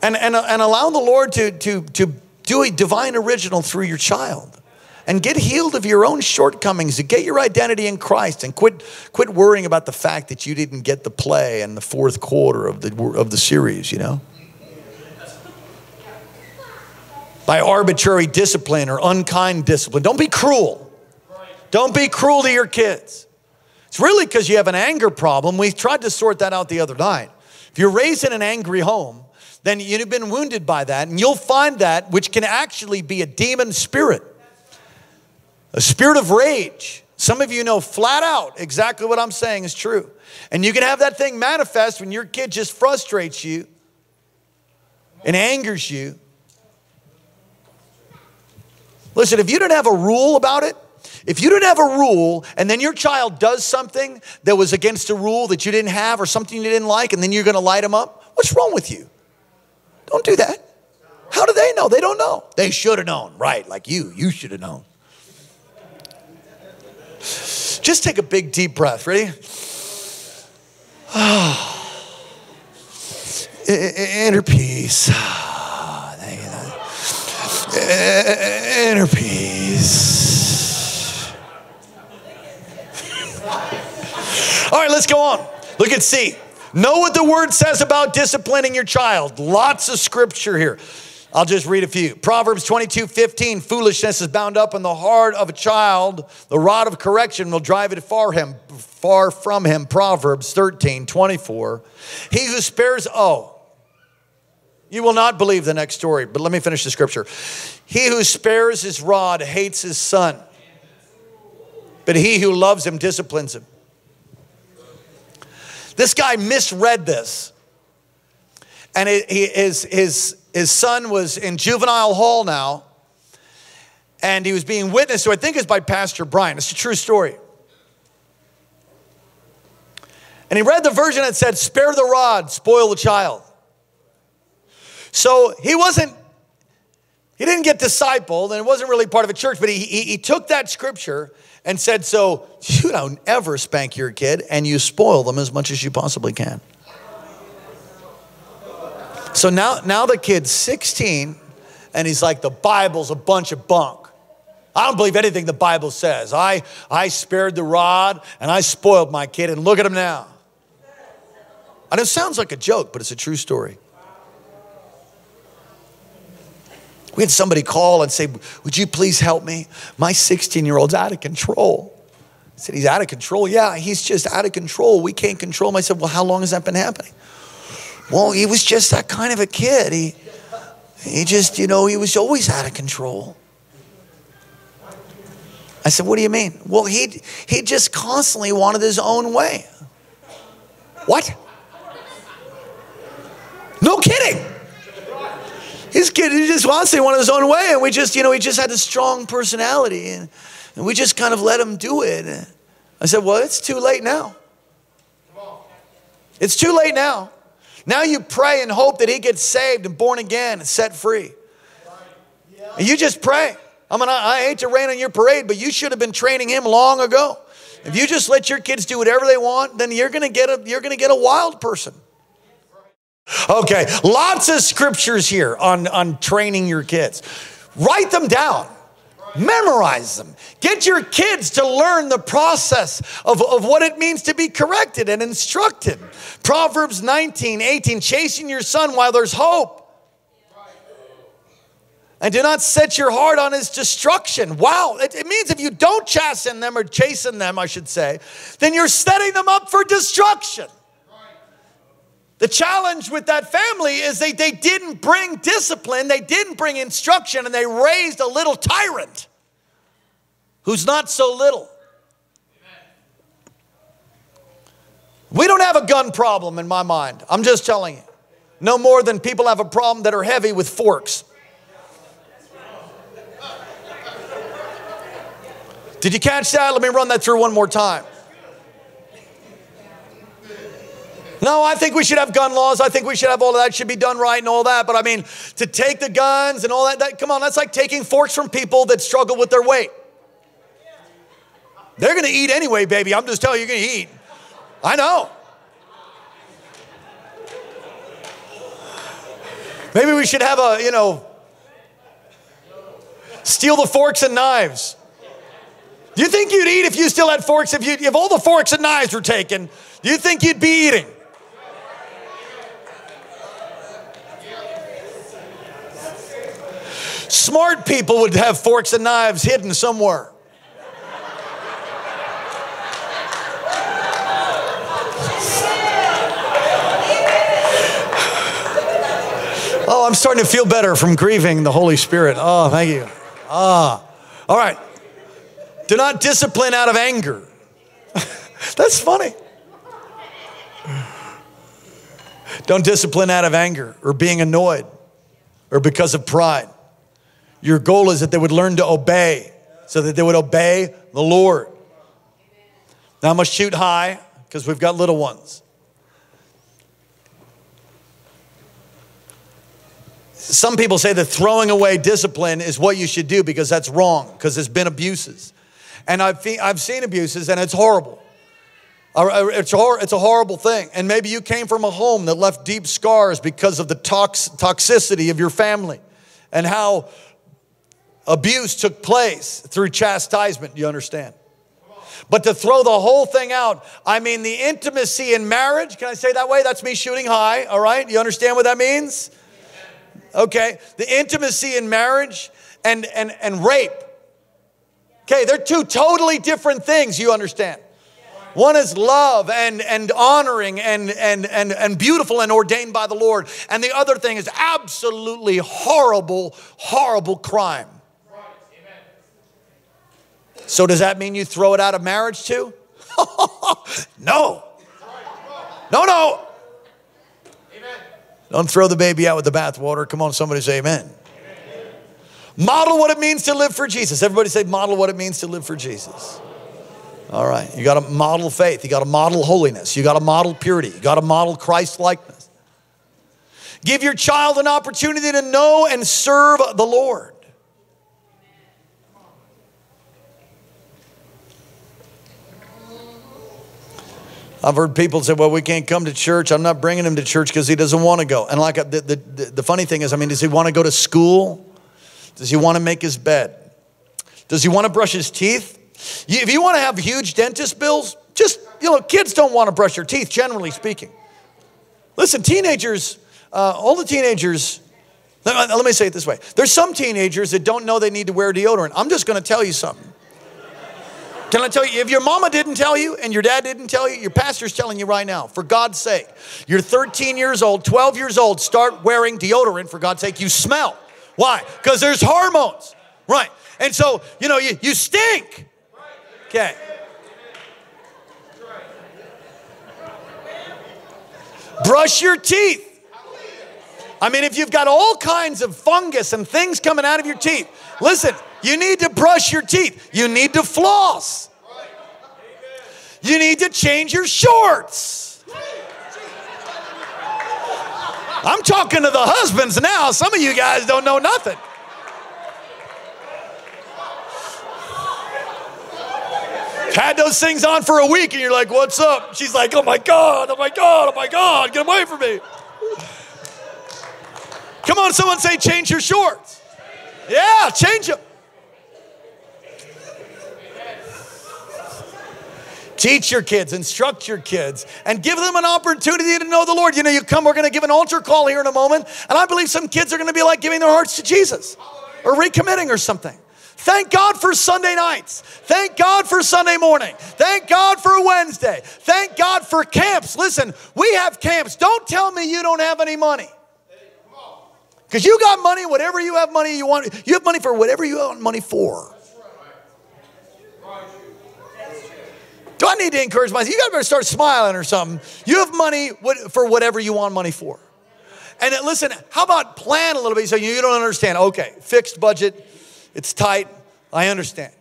And, and, and allow the Lord to, to, to do a divine original through your child. And get healed of your own shortcomings and get your identity in Christ and quit, quit worrying about the fact that you didn't get the play in the fourth quarter of the, of the series, you know? by arbitrary discipline or unkind discipline. Don't be cruel. Don't be cruel to your kids. It's really because you have an anger problem. We tried to sort that out the other night. If you're raised in an angry home, then you've been wounded by that, and you'll find that which can actually be a demon spirit, a spirit of rage. Some of you know flat out exactly what I'm saying is true. And you can have that thing manifest when your kid just frustrates you and angers you Listen, if you don't have a rule about it, if you didn't have a rule and then your child does something that was against a rule that you didn't have or something you didn't like and then you're going to light them up, what's wrong with you? Don't do that. How do they know? They don't know. They should have known, right? Like you, you should have known. Just take a big deep breath. Ready? Inner peace inner peace. All right, let's go on. Look at C. Know what the word says about disciplining your child. Lots of scripture here. I'll just read a few. Proverbs 22 15, foolishness is bound up in the heart of a child. The rod of correction will drive it far him, far from him. Proverbs 13 24. He who spares, oh, you will not believe the next story, but let me finish the scripture. He who spares his rod hates his son, but he who loves him disciplines him. This guy misread this. And it, he, his, his, his son was in juvenile hall now, and he was being witnessed to, I think it's by Pastor Brian. It's a true story. And he read the version that said, Spare the rod, spoil the child. So he wasn't, he didn't get discipled, and it wasn't really part of a church, but he, he, he took that scripture and said, So you don't ever spank your kid, and you spoil them as much as you possibly can. So now, now the kid's 16, and he's like, The Bible's a bunch of bunk. I don't believe anything the Bible says. I, I spared the rod and I spoiled my kid, and look at him now. And it sounds like a joke, but it's a true story. We had somebody call and say, Would you please help me? My 16 year old's out of control. I said, He's out of control? Yeah, he's just out of control. We can't control him. I said, Well, how long has that been happening? Well, he was just that kind of a kid. He, he just, you know, he was always out of control. I said, What do you mean? Well, he, he just constantly wanted his own way. What? No kidding. His kid, he just wants to want his own way. And we just, you know, he just had a strong personality. And, and we just kind of let him do it. I said, Well, it's too late now. It's too late now. Now you pray and hope that he gets saved and born again and set free. And you just pray. I mean, I, hate to rain on your parade, but you should have been training him long ago. If you just let your kids do whatever they want, then you're gonna get a you're gonna get a wild person. Okay, lots of scriptures here on, on training your kids. Write them down. Memorize them. Get your kids to learn the process of, of what it means to be corrected and instructed. Proverbs 19, 18, chasing your son while there's hope. And do not set your heart on his destruction. Wow, it, it means if you don't chasten them or chasten them, I should say, then you're setting them up for destruction. The challenge with that family is they, they didn't bring discipline, they didn't bring instruction, and they raised a little tyrant who's not so little. We don't have a gun problem in my mind. I'm just telling you. No more than people have a problem that are heavy with forks. Did you catch that? Let me run that through one more time. No, I think we should have gun laws. I think we should have all of that. Should be done right and all that. But I mean, to take the guns and all that, that come on, that's like taking forks from people that struggle with their weight. They're going to eat anyway, baby. I'm just telling you, you're going to eat. I know. Maybe we should have a, you know, steal the forks and knives. Do you think you'd eat if you still had forks? If, you, if all the forks and knives were taken, do you think you'd be eating? Smart people would have forks and knives hidden somewhere. Oh, I'm starting to feel better from grieving the Holy Spirit. Oh, thank you. Ah. All right. Do not discipline out of anger. That's funny. Don't discipline out of anger or being annoyed or because of pride. Your goal is that they would learn to obey so that they would obey the Lord. Now I must shoot high because we've got little ones. Some people say that throwing away discipline is what you should do because that's wrong, because there's been abuses. And I've, I've seen abuses and it's horrible. It's, it's a horrible thing. And maybe you came from a home that left deep scars because of the tox, toxicity of your family and how abuse took place through chastisement. You understand? But to throw the whole thing out, I mean, the intimacy in marriage, can I say that way? That's me shooting high, all right? You understand what that means? Okay. The intimacy in marriage and, and, and rape. Okay, they're two totally different things, you understand. One is love and, and honoring and, and, and, and beautiful and ordained by the Lord. And the other thing is absolutely horrible, horrible crime. So, does that mean you throw it out of marriage too? no. No, no. Don't throw the baby out with the bathwater. Come on, somebody say amen. amen. Model what it means to live for Jesus. Everybody say, model what it means to live for Jesus. All right. You got to model faith. You got to model holiness. You got to model purity. You got to model Christ likeness. Give your child an opportunity to know and serve the Lord. I've heard people say, well, we can't come to church. I'm not bringing him to church because he doesn't want to go. And like the, the, the funny thing is, I mean, does he want to go to school? Does he want to make his bed? Does he want to brush his teeth? If you want to have huge dentist bills, just, you know, kids don't want to brush their teeth, generally speaking. Listen, teenagers, uh, all the teenagers, let, let me say it this way. There's some teenagers that don't know they need to wear deodorant. I'm just going to tell you something. Can I tell you, if your mama didn't tell you and your dad didn't tell you, your pastor's telling you right now, for God's sake, you're 13 years old, 12 years old, start wearing deodorant, for God's sake. You smell. Why? Because there's hormones. Right. And so, you know, you, you stink. Okay. Brush your teeth. I mean, if you've got all kinds of fungus and things coming out of your teeth, listen, you need to brush your teeth. You need to floss. You need to change your shorts. I'm talking to the husbands now. Some of you guys don't know nothing. Had those things on for a week and you're like, what's up? She's like, oh my God, oh my God, oh my God, get away from me. Come on, someone say, change your shorts. Yeah, change them. Teach your kids, instruct your kids, and give them an opportunity to know the Lord. You know, you come, we're going to give an altar call here in a moment, and I believe some kids are going to be like giving their hearts to Jesus or recommitting or something. Thank God for Sunday nights. Thank God for Sunday morning. Thank God for Wednesday. Thank God for camps. Listen, we have camps. Don't tell me you don't have any money. Because you got money, whatever you have money you want, you have money for whatever you want money for. Do I need to encourage myself? You got to better start smiling or something. You have money for whatever you want money for. And listen, how about plan a little bit so you don't understand? Okay, fixed budget, it's tight. I understand.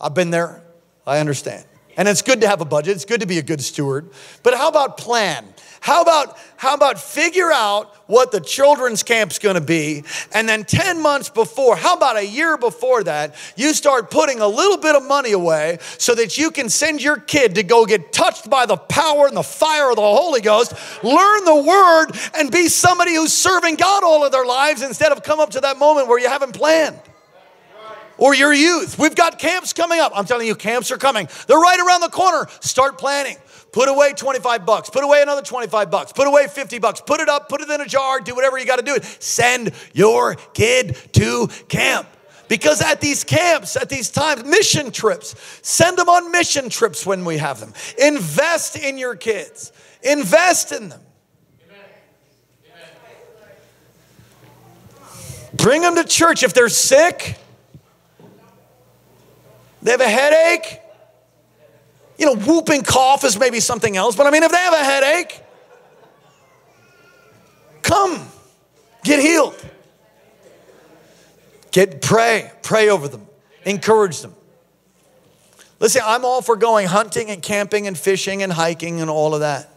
I've been there. I understand. And it's good to have a budget. It's good to be a good steward. But how about plan? How about how about figure out what the children's camp's to be and then 10 months before, how about a year before that, you start putting a little bit of money away so that you can send your kid to go get touched by the power and the fire of the Holy Ghost, learn the word and be somebody who's serving God all of their lives instead of come up to that moment where you haven't planned or your youth. We've got camps coming up. I'm telling you, camps are coming. They're right around the corner. Start planning. Put away 25 bucks. Put away another 25 bucks. Put away 50 bucks. Put it up, put it in a jar, do whatever you got to do. Send your kid to camp. Because at these camps, at these times, mission trips, send them on mission trips when we have them. Invest in your kids, invest in them. Bring them to church if they're sick. They have a headache. You know, whooping cough is maybe something else, but I mean, if they have a headache, come, get healed. Get pray, pray over them, encourage them. Listen, I'm all for going hunting and camping and fishing and hiking and all of that.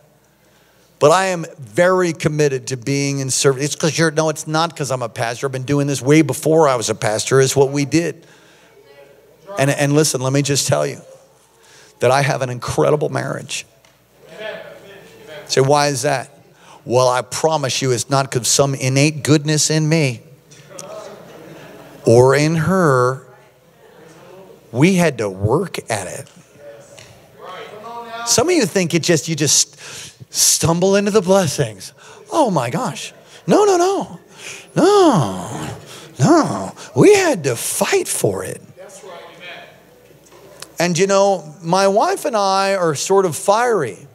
But I am very committed to being in service. It's because you're, no, it's not because I'm a pastor. I've been doing this way before I was a pastor, is what we did. And, and listen, let me just tell you that I have an incredible marriage. Say, why is that? Well, I promise you, it's not because some innate goodness in me. or in her, we had to work at it. Some of you think it just, you just stumble into the blessings. Oh my gosh. No, no, no. No, no. We had to fight for it. And you know, my wife and I are sort of fiery.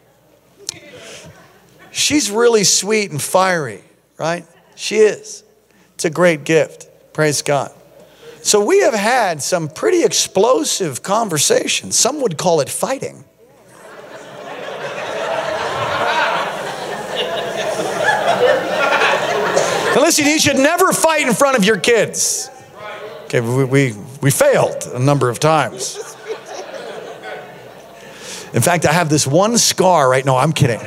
She's really sweet and fiery, right? She is. It's a great gift. Praise God. So we have had some pretty explosive conversations. Some would call it fighting. Now listen, you should never fight in front of your kids. Okay, we, we, we failed a number of times. In fact, I have this one scar right now. I'm kidding.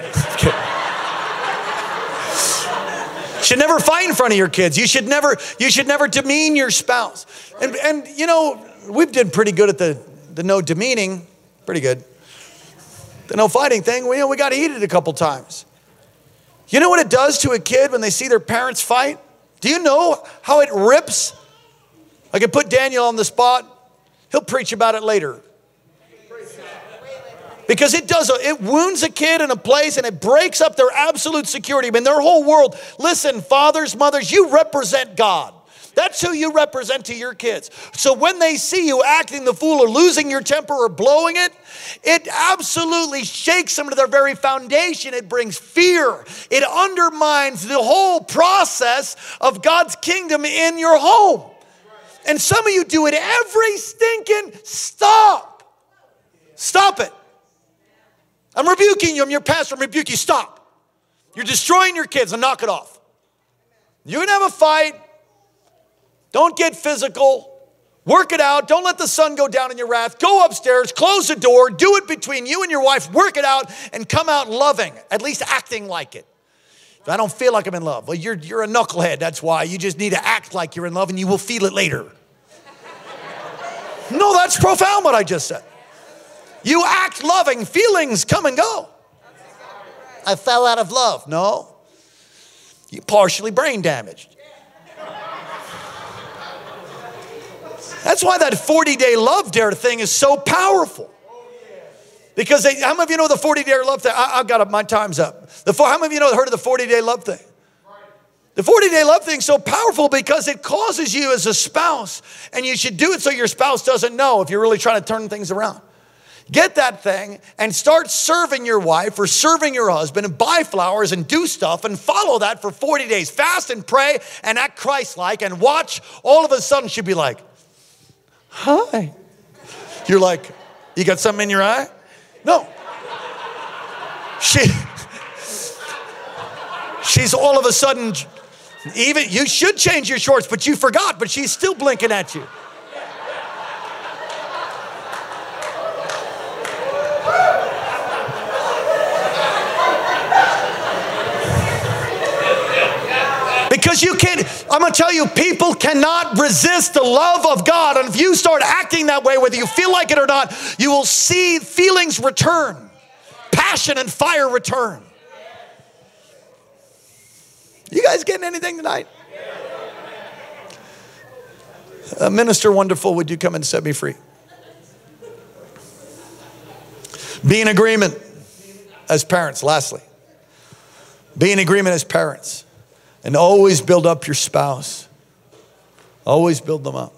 Should never fight in front of your kids. You should never, you should never demean your spouse. And, and you know, we've did pretty good at the, the no demeaning, pretty good. The no fighting thing, we, you know, we got to eat it a couple times. You know what it does to a kid when they see their parents fight? Do you know how it rips? I can put Daniel on the spot. He'll preach about it later. Because it does, it wounds a kid in a place and it breaks up their absolute security. I mean, their whole world. Listen, fathers, mothers, you represent God. That's who you represent to your kids. So when they see you acting the fool or losing your temper or blowing it, it absolutely shakes them to their very foundation. It brings fear. It undermines the whole process of God's kingdom in your home. And some of you do it every stinking stop. Stop it. I'm rebuking you. I'm your pastor. I'm rebuking you. Stop. You're destroying your kids and knock it off. You can have a fight. Don't get physical. Work it out. Don't let the sun go down in your wrath. Go upstairs, close the door, do it between you and your wife, work it out, and come out loving, at least acting like it. If I don't feel like I'm in love, well, you're, you're a knucklehead. That's why. You just need to act like you're in love and you will feel it later. no, that's profound what I just said. You act loving, feelings come and go. I fell out of love. No, you partially brain damaged. That's why that 40 day love dare thing is so powerful. Because they, how many of you know the 40 day love thing? I, have got it, my time's up. The, how many of you know heard of the 40 day love thing? The 40 day love thing is so powerful because it causes you as a spouse, and you should do it so your spouse doesn't know if you're really trying to turn things around. Get that thing and start serving your wife or serving your husband and buy flowers and do stuff and follow that for 40 days. Fast and pray and act Christ like and watch. All of a sudden, she'll be like, Hi. You're like, You got something in your eye? No. She, she's all of a sudden, even, you should change your shorts, but you forgot, but she's still blinking at you. Because you can't, I'm gonna tell you, people cannot resist the love of God. And if you start acting that way, whether you feel like it or not, you will see feelings return, passion and fire return. You guys getting anything tonight? Uh, Minister Wonderful, would you come and set me free? Be in agreement as parents, lastly. Be in agreement as parents. And always build up your spouse. Always build them up.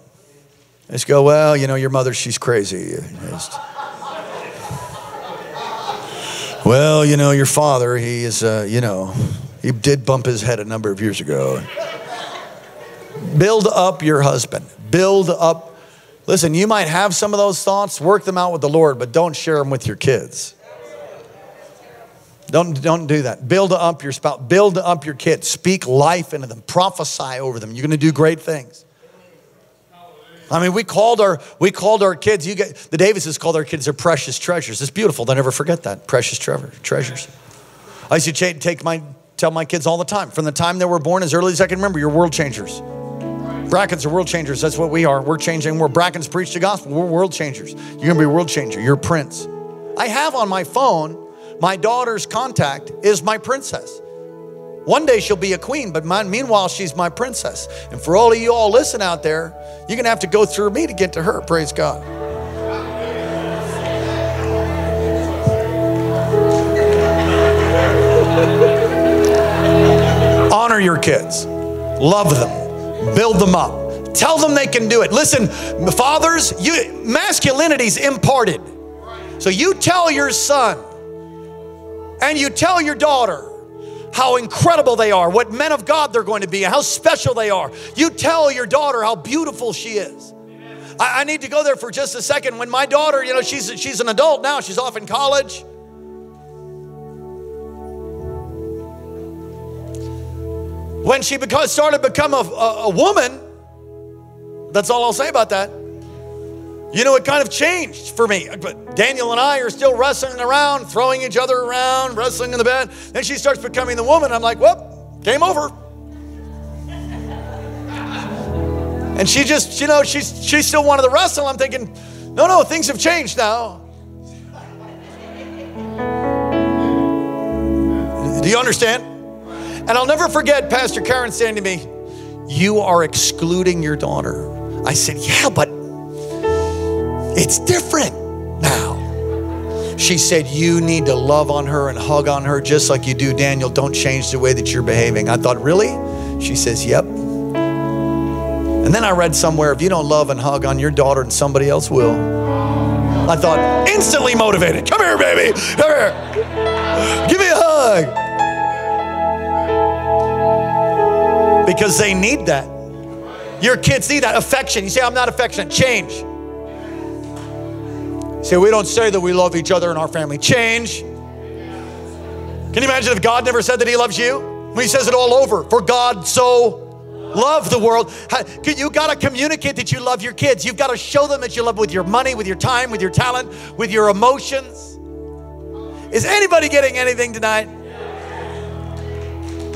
Just go, well, you know, your mother, she's crazy. Just, well, you know, your father, he is, uh, you know, he did bump his head a number of years ago. Build up your husband. Build up. Listen, you might have some of those thoughts, work them out with the Lord, but don't share them with your kids. Don't, don't do that. Build up your spouse, build up your kids, speak life into them, prophesy over them. You're gonna do great things. I mean, we called our we called our kids. You get the Davises called our kids their precious treasures. It's beautiful. They never forget that precious treasure, treasures. I used to take my tell my kids all the time from the time they were born as early as I can remember. You're world changers. Brackens are world changers. That's what we are. We're changing. We're Brackens preach the gospel. We're world changers. You're gonna be a world changer. You're a prince. I have on my phone my daughter's contact is my princess. One day she'll be a queen, but mine, meanwhile, she's my princess. And for all of you all listen out there, you're going to have to go through me to get to her. Praise God. Honor your kids, love them, build them up, tell them they can do it. Listen, fathers, you, masculinity's imparted. So you tell your son and you tell your daughter how incredible they are, what men of God they're going to be, and how special they are. You tell your daughter how beautiful she is. I, I, need to go there for just a second. When my daughter, you know, she's she's an adult now, she's off in college. When she beca- started to become a, a, a woman, that's all I'll say about that. You know, it kind of changed for me. But Daniel and I are still wrestling around, throwing each other around, wrestling in the bed. Then she starts becoming the woman. I'm like, well, game over. And she just, you know, she's she's still wanted to wrestle. I'm thinking, no, no, things have changed now. Do you understand? And I'll never forget Pastor Karen saying to me, You are excluding your daughter. I said, Yeah, but it's different now. She said, You need to love on her and hug on her just like you do, Daniel. Don't change the way that you're behaving. I thought, Really? She says, Yep. And then I read somewhere, if you don't love and hug on your daughter, and somebody else will. I thought, instantly motivated. Come here, baby. Come here. Give me a hug. Because they need that. Your kids need that affection. You say, I'm not affectionate. Change. Say, we don't say that we love each other in our family. Change. Can you imagine if God never said that He loves you? He says it all over. For God so loved the world. You got to communicate that you love your kids. You've got to show them that you love with your money, with your time, with your talent, with your emotions. Is anybody getting anything tonight?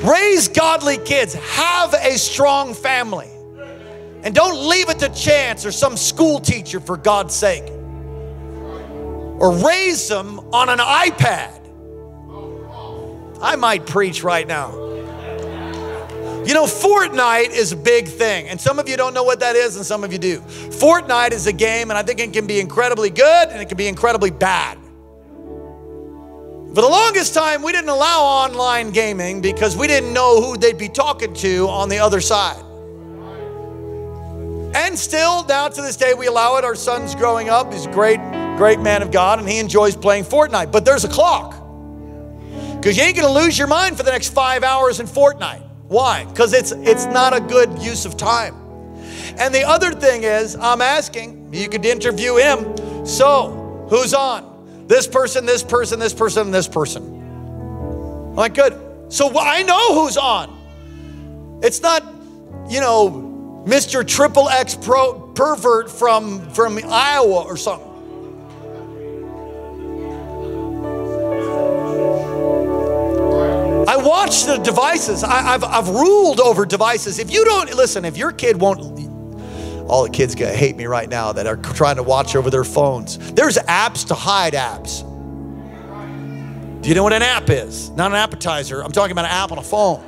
Raise godly kids. Have a strong family. And don't leave it to chance or some school teacher for God's sake or raise them on an iPad. I might preach right now. You know, Fortnite is a big thing, and some of you don't know what that is, and some of you do. Fortnite is a game, and I think it can be incredibly good and it can be incredibly bad. For the longest time, we didn't allow online gaming because we didn't know who they'd be talking to on the other side. And still, now to this day, we allow it. Our son's growing up. He's great, great man of God, and he enjoys playing Fortnite. But there's a clock. Because you ain't to lose your mind for the next five hours in Fortnite. Why? Because it's, it's not a good use of time. And the other thing is, I'm asking, you could interview him. So, who's on? This person, this person, this person, this person. I'm like, good. So I know who's on. It's not, you know, Mr. Triple X pro, pervert from, from Iowa or something. I watch the devices. I, have I've ruled over devices. If you don't, listen, if your kid won't, all the kids gonna hate me right now that are trying to watch over their phones. There's apps to hide apps. Do you know what an app is? Not an appetizer. I'm talking about an app on a phone.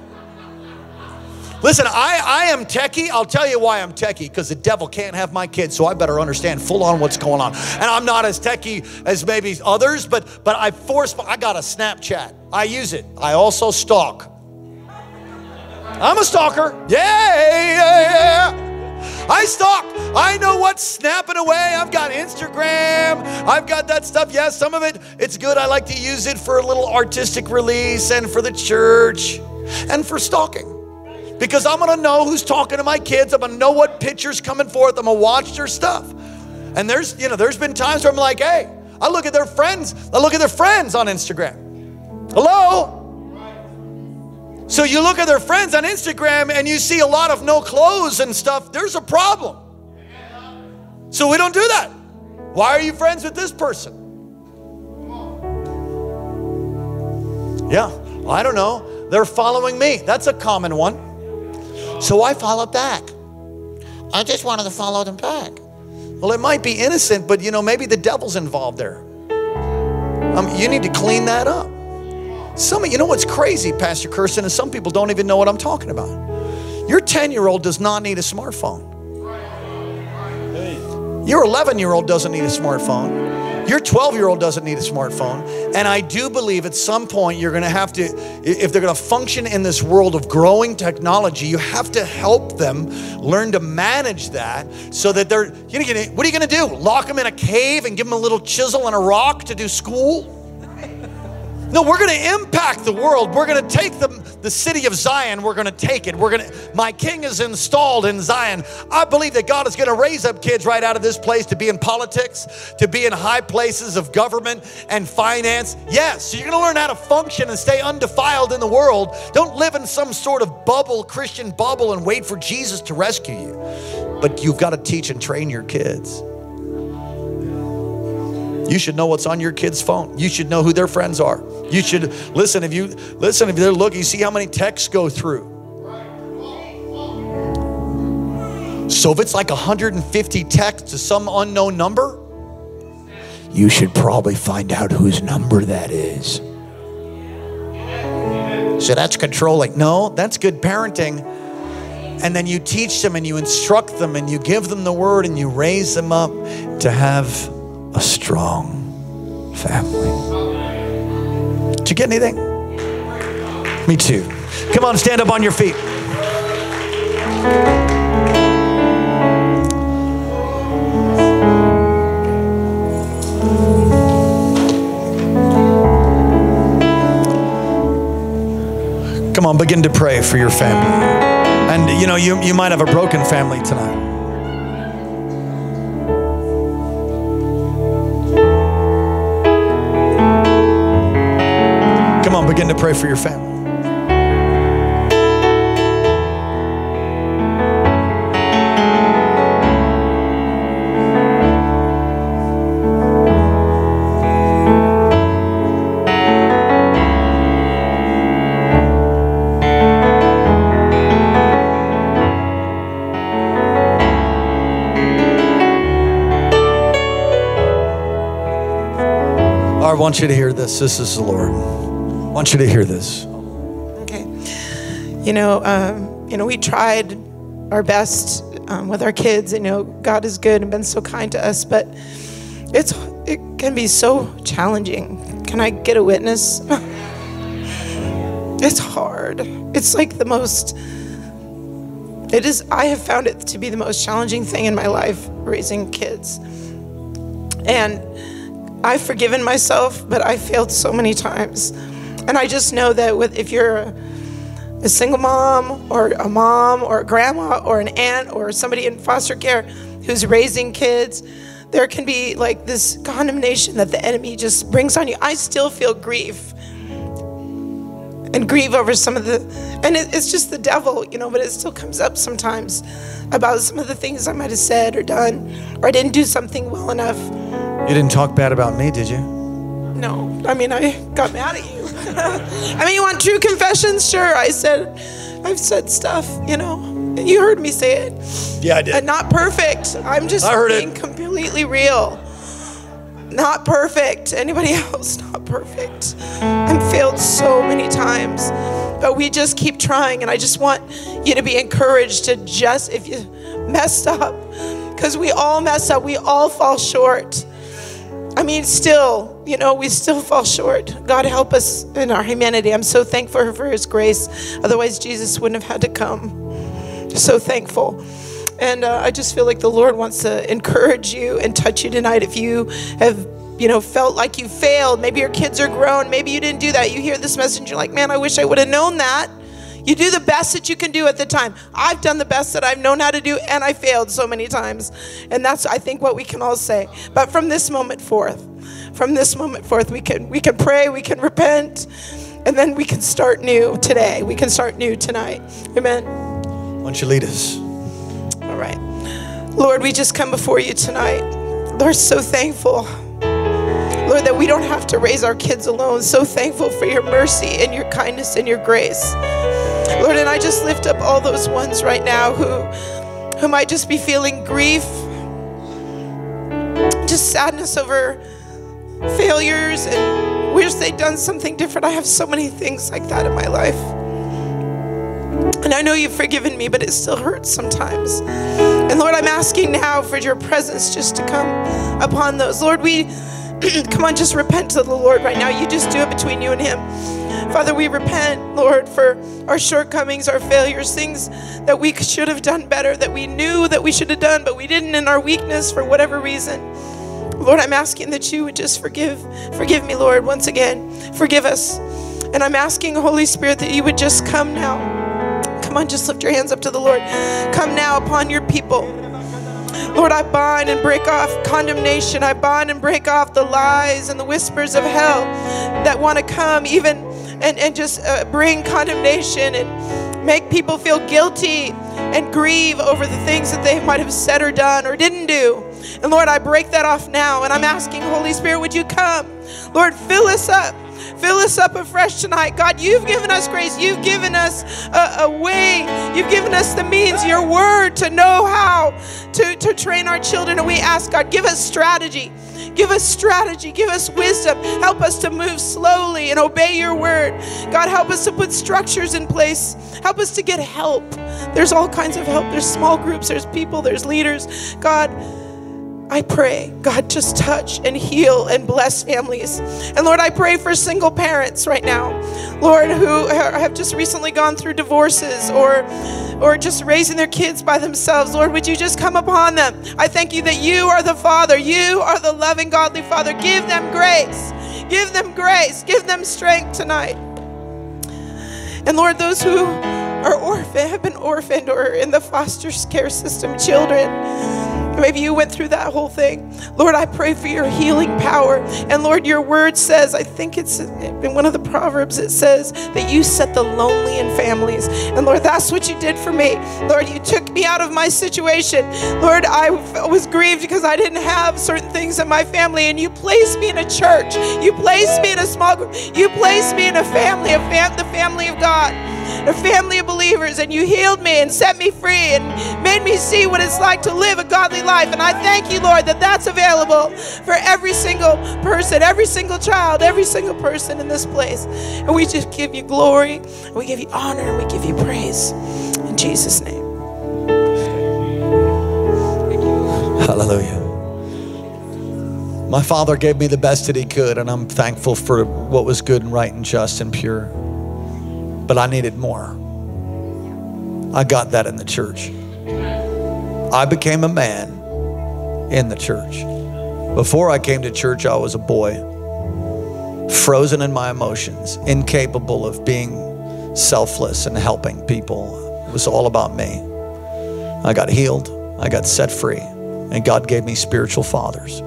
Listen, I, I am techie. I'll tell you why I'm techie because the devil can't have my kids, so I better understand full on what's going on. And I'm not as techie as maybe others, but but I force. I got a Snapchat. I use it. I also stalk. I'm a stalker. Yeah, yeah, yeah. I stalk. I know what's snapping away. I've got Instagram. I've got that stuff. Yes, some of it, it's good. I like to use it for a little artistic release and for the church and for stalking because I'm gonna know who's talking to my kids. I'm gonna know what pictures coming forth. I'm gonna watch their stuff. And there's, you know, there's been times where I'm like, hey, I look at their friends, I look at their friends on Instagram. Hello? So you look at their friends on Instagram and you see a lot of no clothes and stuff, there's a problem. So we don't do that. Why are you friends with this person? Yeah, I don't know. They're following me. That's a common one. So I follow back. I just wanted to follow them back. Well, it might be innocent, but you know, maybe the devil's involved there. Um, you need to clean that up. Some of you know what's crazy, Pastor Kirsten, and some people don't even know what I'm talking about. Your 10 year old does not need a smartphone. Your 11 year old doesn't need a smartphone. Your 12 year old doesn't need a smartphone. And I do believe at some point you're going to have to, if they're going to function in this world of growing technology, you have to help them learn to manage that so that they're, you know, what are you going to do? Lock them in a cave and give them a little chisel and a rock to do school? No, we're going to impact the world. We're going to take the, the city of Zion. We're going to take it. We're going to, my king is installed in Zion. I believe that God is going to raise up kids right out of this place to be in politics, to be in high places of government and finance. Yes, you're going to learn how to function and stay undefiled in the world. Don't live in some sort of bubble, Christian bubble, and wait for Jesus to rescue you. But you've got to teach and train your kids. You should know what's on your kid's phone. You should know who their friends are. You should listen if you listen if they're looking, you see how many texts go through. So if it's like 150 texts to some unknown number, you should probably find out whose number that is. So that's controlling. No, that's good parenting. And then you teach them and you instruct them and you give them the word and you raise them up to have a strong family. Did you get anything? Me too. Come on, stand up on your feet. Come on, begin to pray for your family. And you know, you, you might have a broken family tonight. Pray for your family. I want you to hear this. This is the Lord. I want you to hear this. Okay. You know, um, you know, we tried our best um, with our kids. You know, God is good and been so kind to us, but it's it can be so challenging. Can I get a witness? it's hard. It's like the most. It is. I have found it to be the most challenging thing in my life raising kids, and I've forgiven myself, but I failed so many times. And I just know that with, if you're a, a single mom or a mom or a grandma or an aunt or somebody in foster care who's raising kids, there can be like this condemnation that the enemy just brings on you. I still feel grief and grieve over some of the, and it, it's just the devil, you know, but it still comes up sometimes about some of the things I might have said or done, or I didn't do something well enough. You didn't talk bad about me, did you? No, I mean, I got mad at you. I mean, you want true confessions? Sure. I said, I've said stuff, you know. You heard me say it. Yeah, I did. And not perfect. I'm just I heard being it. completely real. Not perfect. Anybody else? Not perfect. I've failed so many times. But we just keep trying. And I just want you to be encouraged to just, if you messed up, because we all mess up, we all fall short. I mean, still, you know, we still fall short. God help us in our humanity. I'm so thankful for His grace. Otherwise, Jesus wouldn't have had to come. So thankful. And uh, I just feel like the Lord wants to encourage you and touch you tonight. If you have, you know, felt like you failed, maybe your kids are grown, maybe you didn't do that. You hear this message, you're like, man, I wish I would have known that. You do the best that you can do at the time. I've done the best that I've known how to do, and I failed so many times. And that's, I think, what we can all say. But from this moment forth, from this moment forth, we can we can pray, we can repent, and then we can start new today. We can start new tonight. Amen. Why don't you lead us? All right. Lord, we just come before you tonight. Lord, so thankful. Lord, that we don't have to raise our kids alone. So thankful for your mercy and your kindness and your grace. Lord, and I just lift up all those ones right now who, who might just be feeling grief, just sadness over failures and wish they'd done something different. I have so many things like that in my life. And I know you've forgiven me, but it still hurts sometimes. And Lord, I'm asking now for your presence just to come upon those. Lord, we come on, just repent to the Lord right now. You just do it between you and Him. Father, we repent, Lord, for our shortcomings, our failures, things that we should have done better, that we knew that we should have done, but we didn't in our weakness for whatever reason. Lord, I'm asking that you would just forgive, forgive me, Lord, once again. Forgive us. And I'm asking, Holy Spirit, that you would just come now. Come on, just lift your hands up to the Lord. Come now upon your people. Lord, I bind and break off condemnation. I bind and break off the lies and the whispers of hell that want to come, even and, and just uh, bring condemnation and make people feel guilty and grieve over the things that they might have said or done or didn't do. And Lord, I break that off now. And I'm asking, Holy Spirit, would you come? Lord, fill us up. Fill us up afresh tonight. God, you've given us grace. You've given us a, a, way. You've given us the means, your word, to know how to, to train our children. And we ask, God, give us strategy. Give us strategy. Give us wisdom. Help us to move slowly and obey your word. God, help us to put structures in place. Help us to get help. There's all kinds of help. There's small groups, there's people, there's leaders. God, I pray, God, just touch and heal and bless families. And Lord, I pray for single parents right now, Lord, who have just recently gone through divorces or or just raising their kids by themselves. Lord, would you just come upon them? I thank you that you are the Father. You are the loving, godly Father. Give them grace. Give them grace. Give them strength tonight. And Lord, those who are orphan, have been orphaned or in the foster care system, children. Maybe you went through that whole thing. Lord, I pray for your healing power. And Lord, your word says, I think it's in one of the Proverbs, it says that you set the lonely in families. And Lord, that's what you did for me. Lord, you took me out of my situation. Lord, I was grieved because I didn't have certain things in my family. And you placed me in a church. You placed me in a small group. You placed me in a family, a fam- the family of God a family of believers, and you healed me and set me free and made me see what it's like to live a godly life. And I thank you, Lord, that that's available for every single person, every single child, every single person in this place. And we just give you glory, and we give you honor, and we give you praise. In Jesus' name. Hallelujah. My father gave me the best that he could, and I'm thankful for what was good and right and just and pure but I needed more. I got that in the church. I became a man in the church. Before I came to church, I was a boy, frozen in my emotions, incapable of being selfless and helping people. It was all about me. I got healed, I got set free, and God gave me spiritual fathers.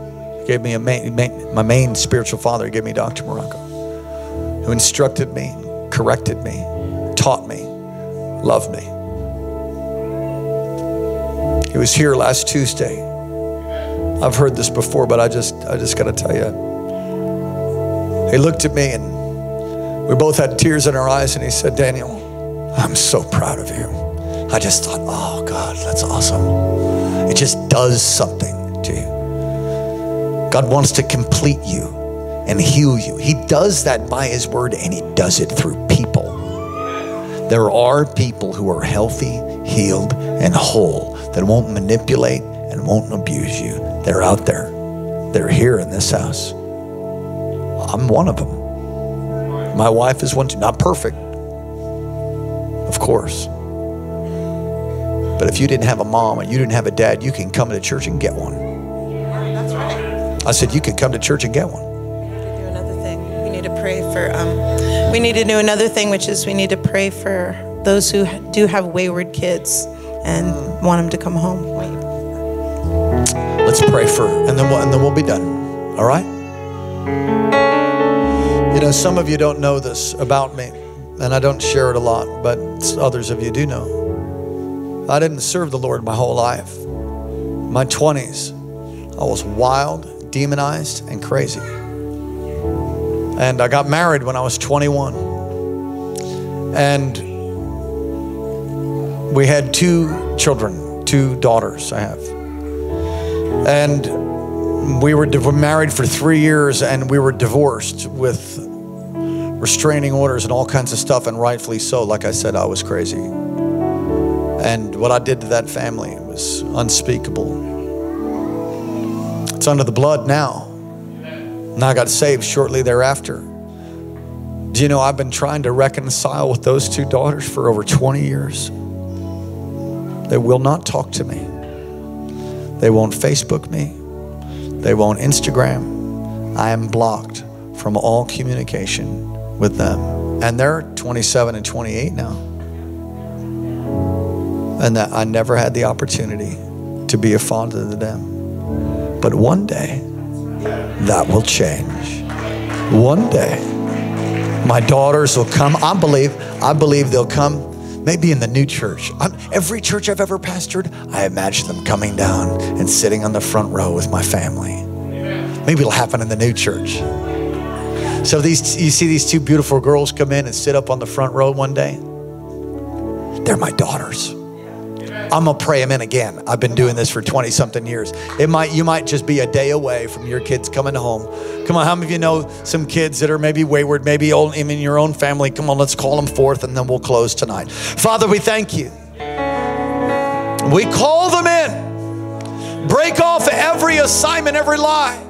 He gave me a main, main, my main spiritual father, he gave me Dr. Marocco, who instructed me, corrected me, taught me, loved me. He was here last Tuesday. I've heard this before, but I just I just got to tell you. He looked at me and we both had tears in our eyes and he said, "Daniel, I'm so proud of you." I just thought, "Oh God, that's awesome." It just does something to you. God wants to complete you and heal you. He does that by his word and he does it through people. There are people who are healthy, healed, and whole that won't manipulate and won't abuse you. They're out there. They're here in this house. I'm one of them. My wife is one too. Not perfect, of course. But if you didn't have a mom and you didn't have a dad, you can come to church and get one. I said, you can come to church and get one. To pray for um, we need to do another thing, which is we need to pray for those who do have wayward kids and want them to come home. Let's pray for, and then we'll, and then we'll be done. All right. You know, some of you don't know this about me, and I don't share it a lot, but others of you do know. I didn't serve the Lord my whole life. My 20s, I was wild, demonized, and crazy. And I got married when I was 21. And we had two children, two daughters I have. And we were married for three years and we were divorced with restraining orders and all kinds of stuff, and rightfully so. Like I said, I was crazy. And what I did to that family was unspeakable. It's under the blood now. And I got saved shortly thereafter. Do you know I've been trying to reconcile with those two daughters for over 20 years? They will not talk to me. They won't Facebook me. They won't Instagram. I am blocked from all communication with them. And they're 27 and 28 now. And that I never had the opportunity to be a father to them. But one day, that will change. One day, my daughters will come. I believe, I believe they'll come maybe in the new church. I'm, every church I've ever pastored, I imagine them coming down and sitting on the front row with my family. Maybe it'll happen in the new church. So these, you see these two beautiful girls come in and sit up on the front row one day. They're my daughters. I'm gonna pray them in again. I've been doing this for 20 something years. It might you might just be a day away from your kids coming home. Come on, how many of you know some kids that are maybe wayward, maybe even in your own family? Come on, let's call them forth and then we'll close tonight. Father, we thank you. We call them in. Break off every assignment, every lie.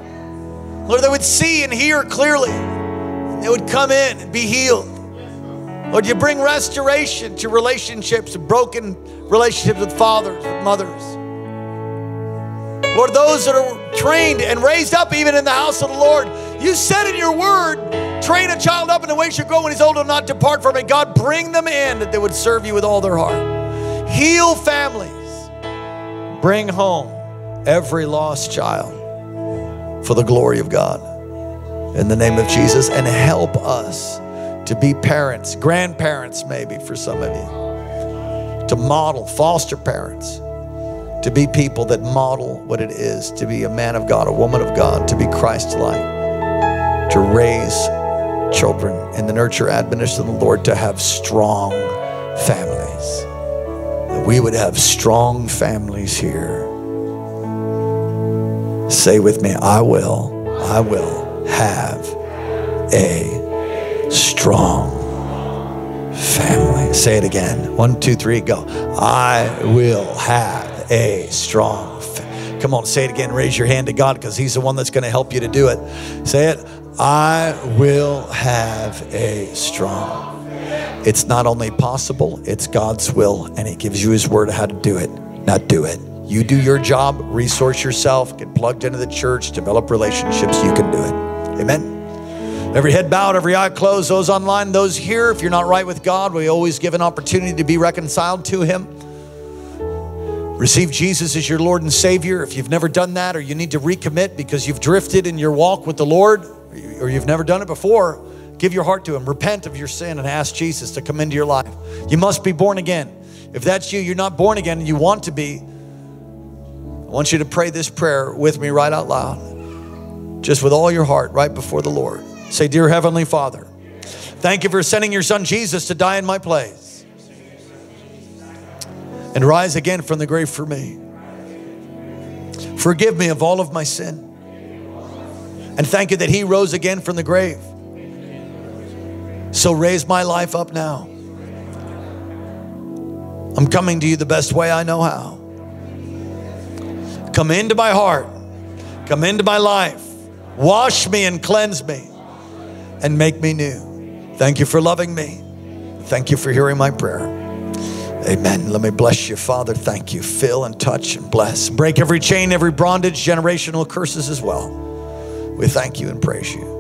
Lord, they would see and hear clearly. They would come in and be healed. Lord, you bring restoration to relationships, broken relationships with fathers, with mothers. Lord, those that are trained and raised up even in the house of the Lord, you said in your word, train a child up in the way he should go when he's old and not depart from it. God, bring them in that they would serve you with all their heart. Heal families. Bring home every lost child for the glory of God. In the name of Jesus, and help us to be parents, grandparents, maybe for some of you, to model, foster parents, to be people that model what it is to be a man of God, a woman of God, to be Christ like, to raise children in the nurture admonition of the Lord, to have strong families. That we would have strong families here. Say with me, I will, I will have a strong family. Say it again. One, two, three, go. I will have a strong family. Come on, say it again. Raise your hand to God because He's the one that's going to help you to do it. Say it. I will have a strong. It's not only possible, it's God's will, and He gives you His word how to do it. Now do it. You do your job, resource yourself, get plugged into the church, develop relationships, you can do it. Amen. Every head bowed, every eye closed, those online, those here, if you're not right with God, we always give an opportunity to be reconciled to Him. Receive Jesus as your Lord and Savior. If you've never done that or you need to recommit because you've drifted in your walk with the Lord or you've never done it before, give your heart to Him. Repent of your sin and ask Jesus to come into your life. You must be born again. If that's you, you're not born again and you want to be, I want you to pray this prayer with me right out loud. Just with all your heart, right before the Lord. Say, Dear Heavenly Father, thank you for sending your Son Jesus to die in my place and rise again from the grave for me. Forgive me of all of my sin. And thank you that He rose again from the grave. So raise my life up now. I'm coming to you the best way I know how. Come into my heart, come into my life, wash me and cleanse me, and make me new. Thank you for loving me. Thank you for hearing my prayer. Amen. Let me bless you, Father. Thank you. Fill and touch and bless. Break every chain, every bondage, generational curses as well. We thank you and praise you.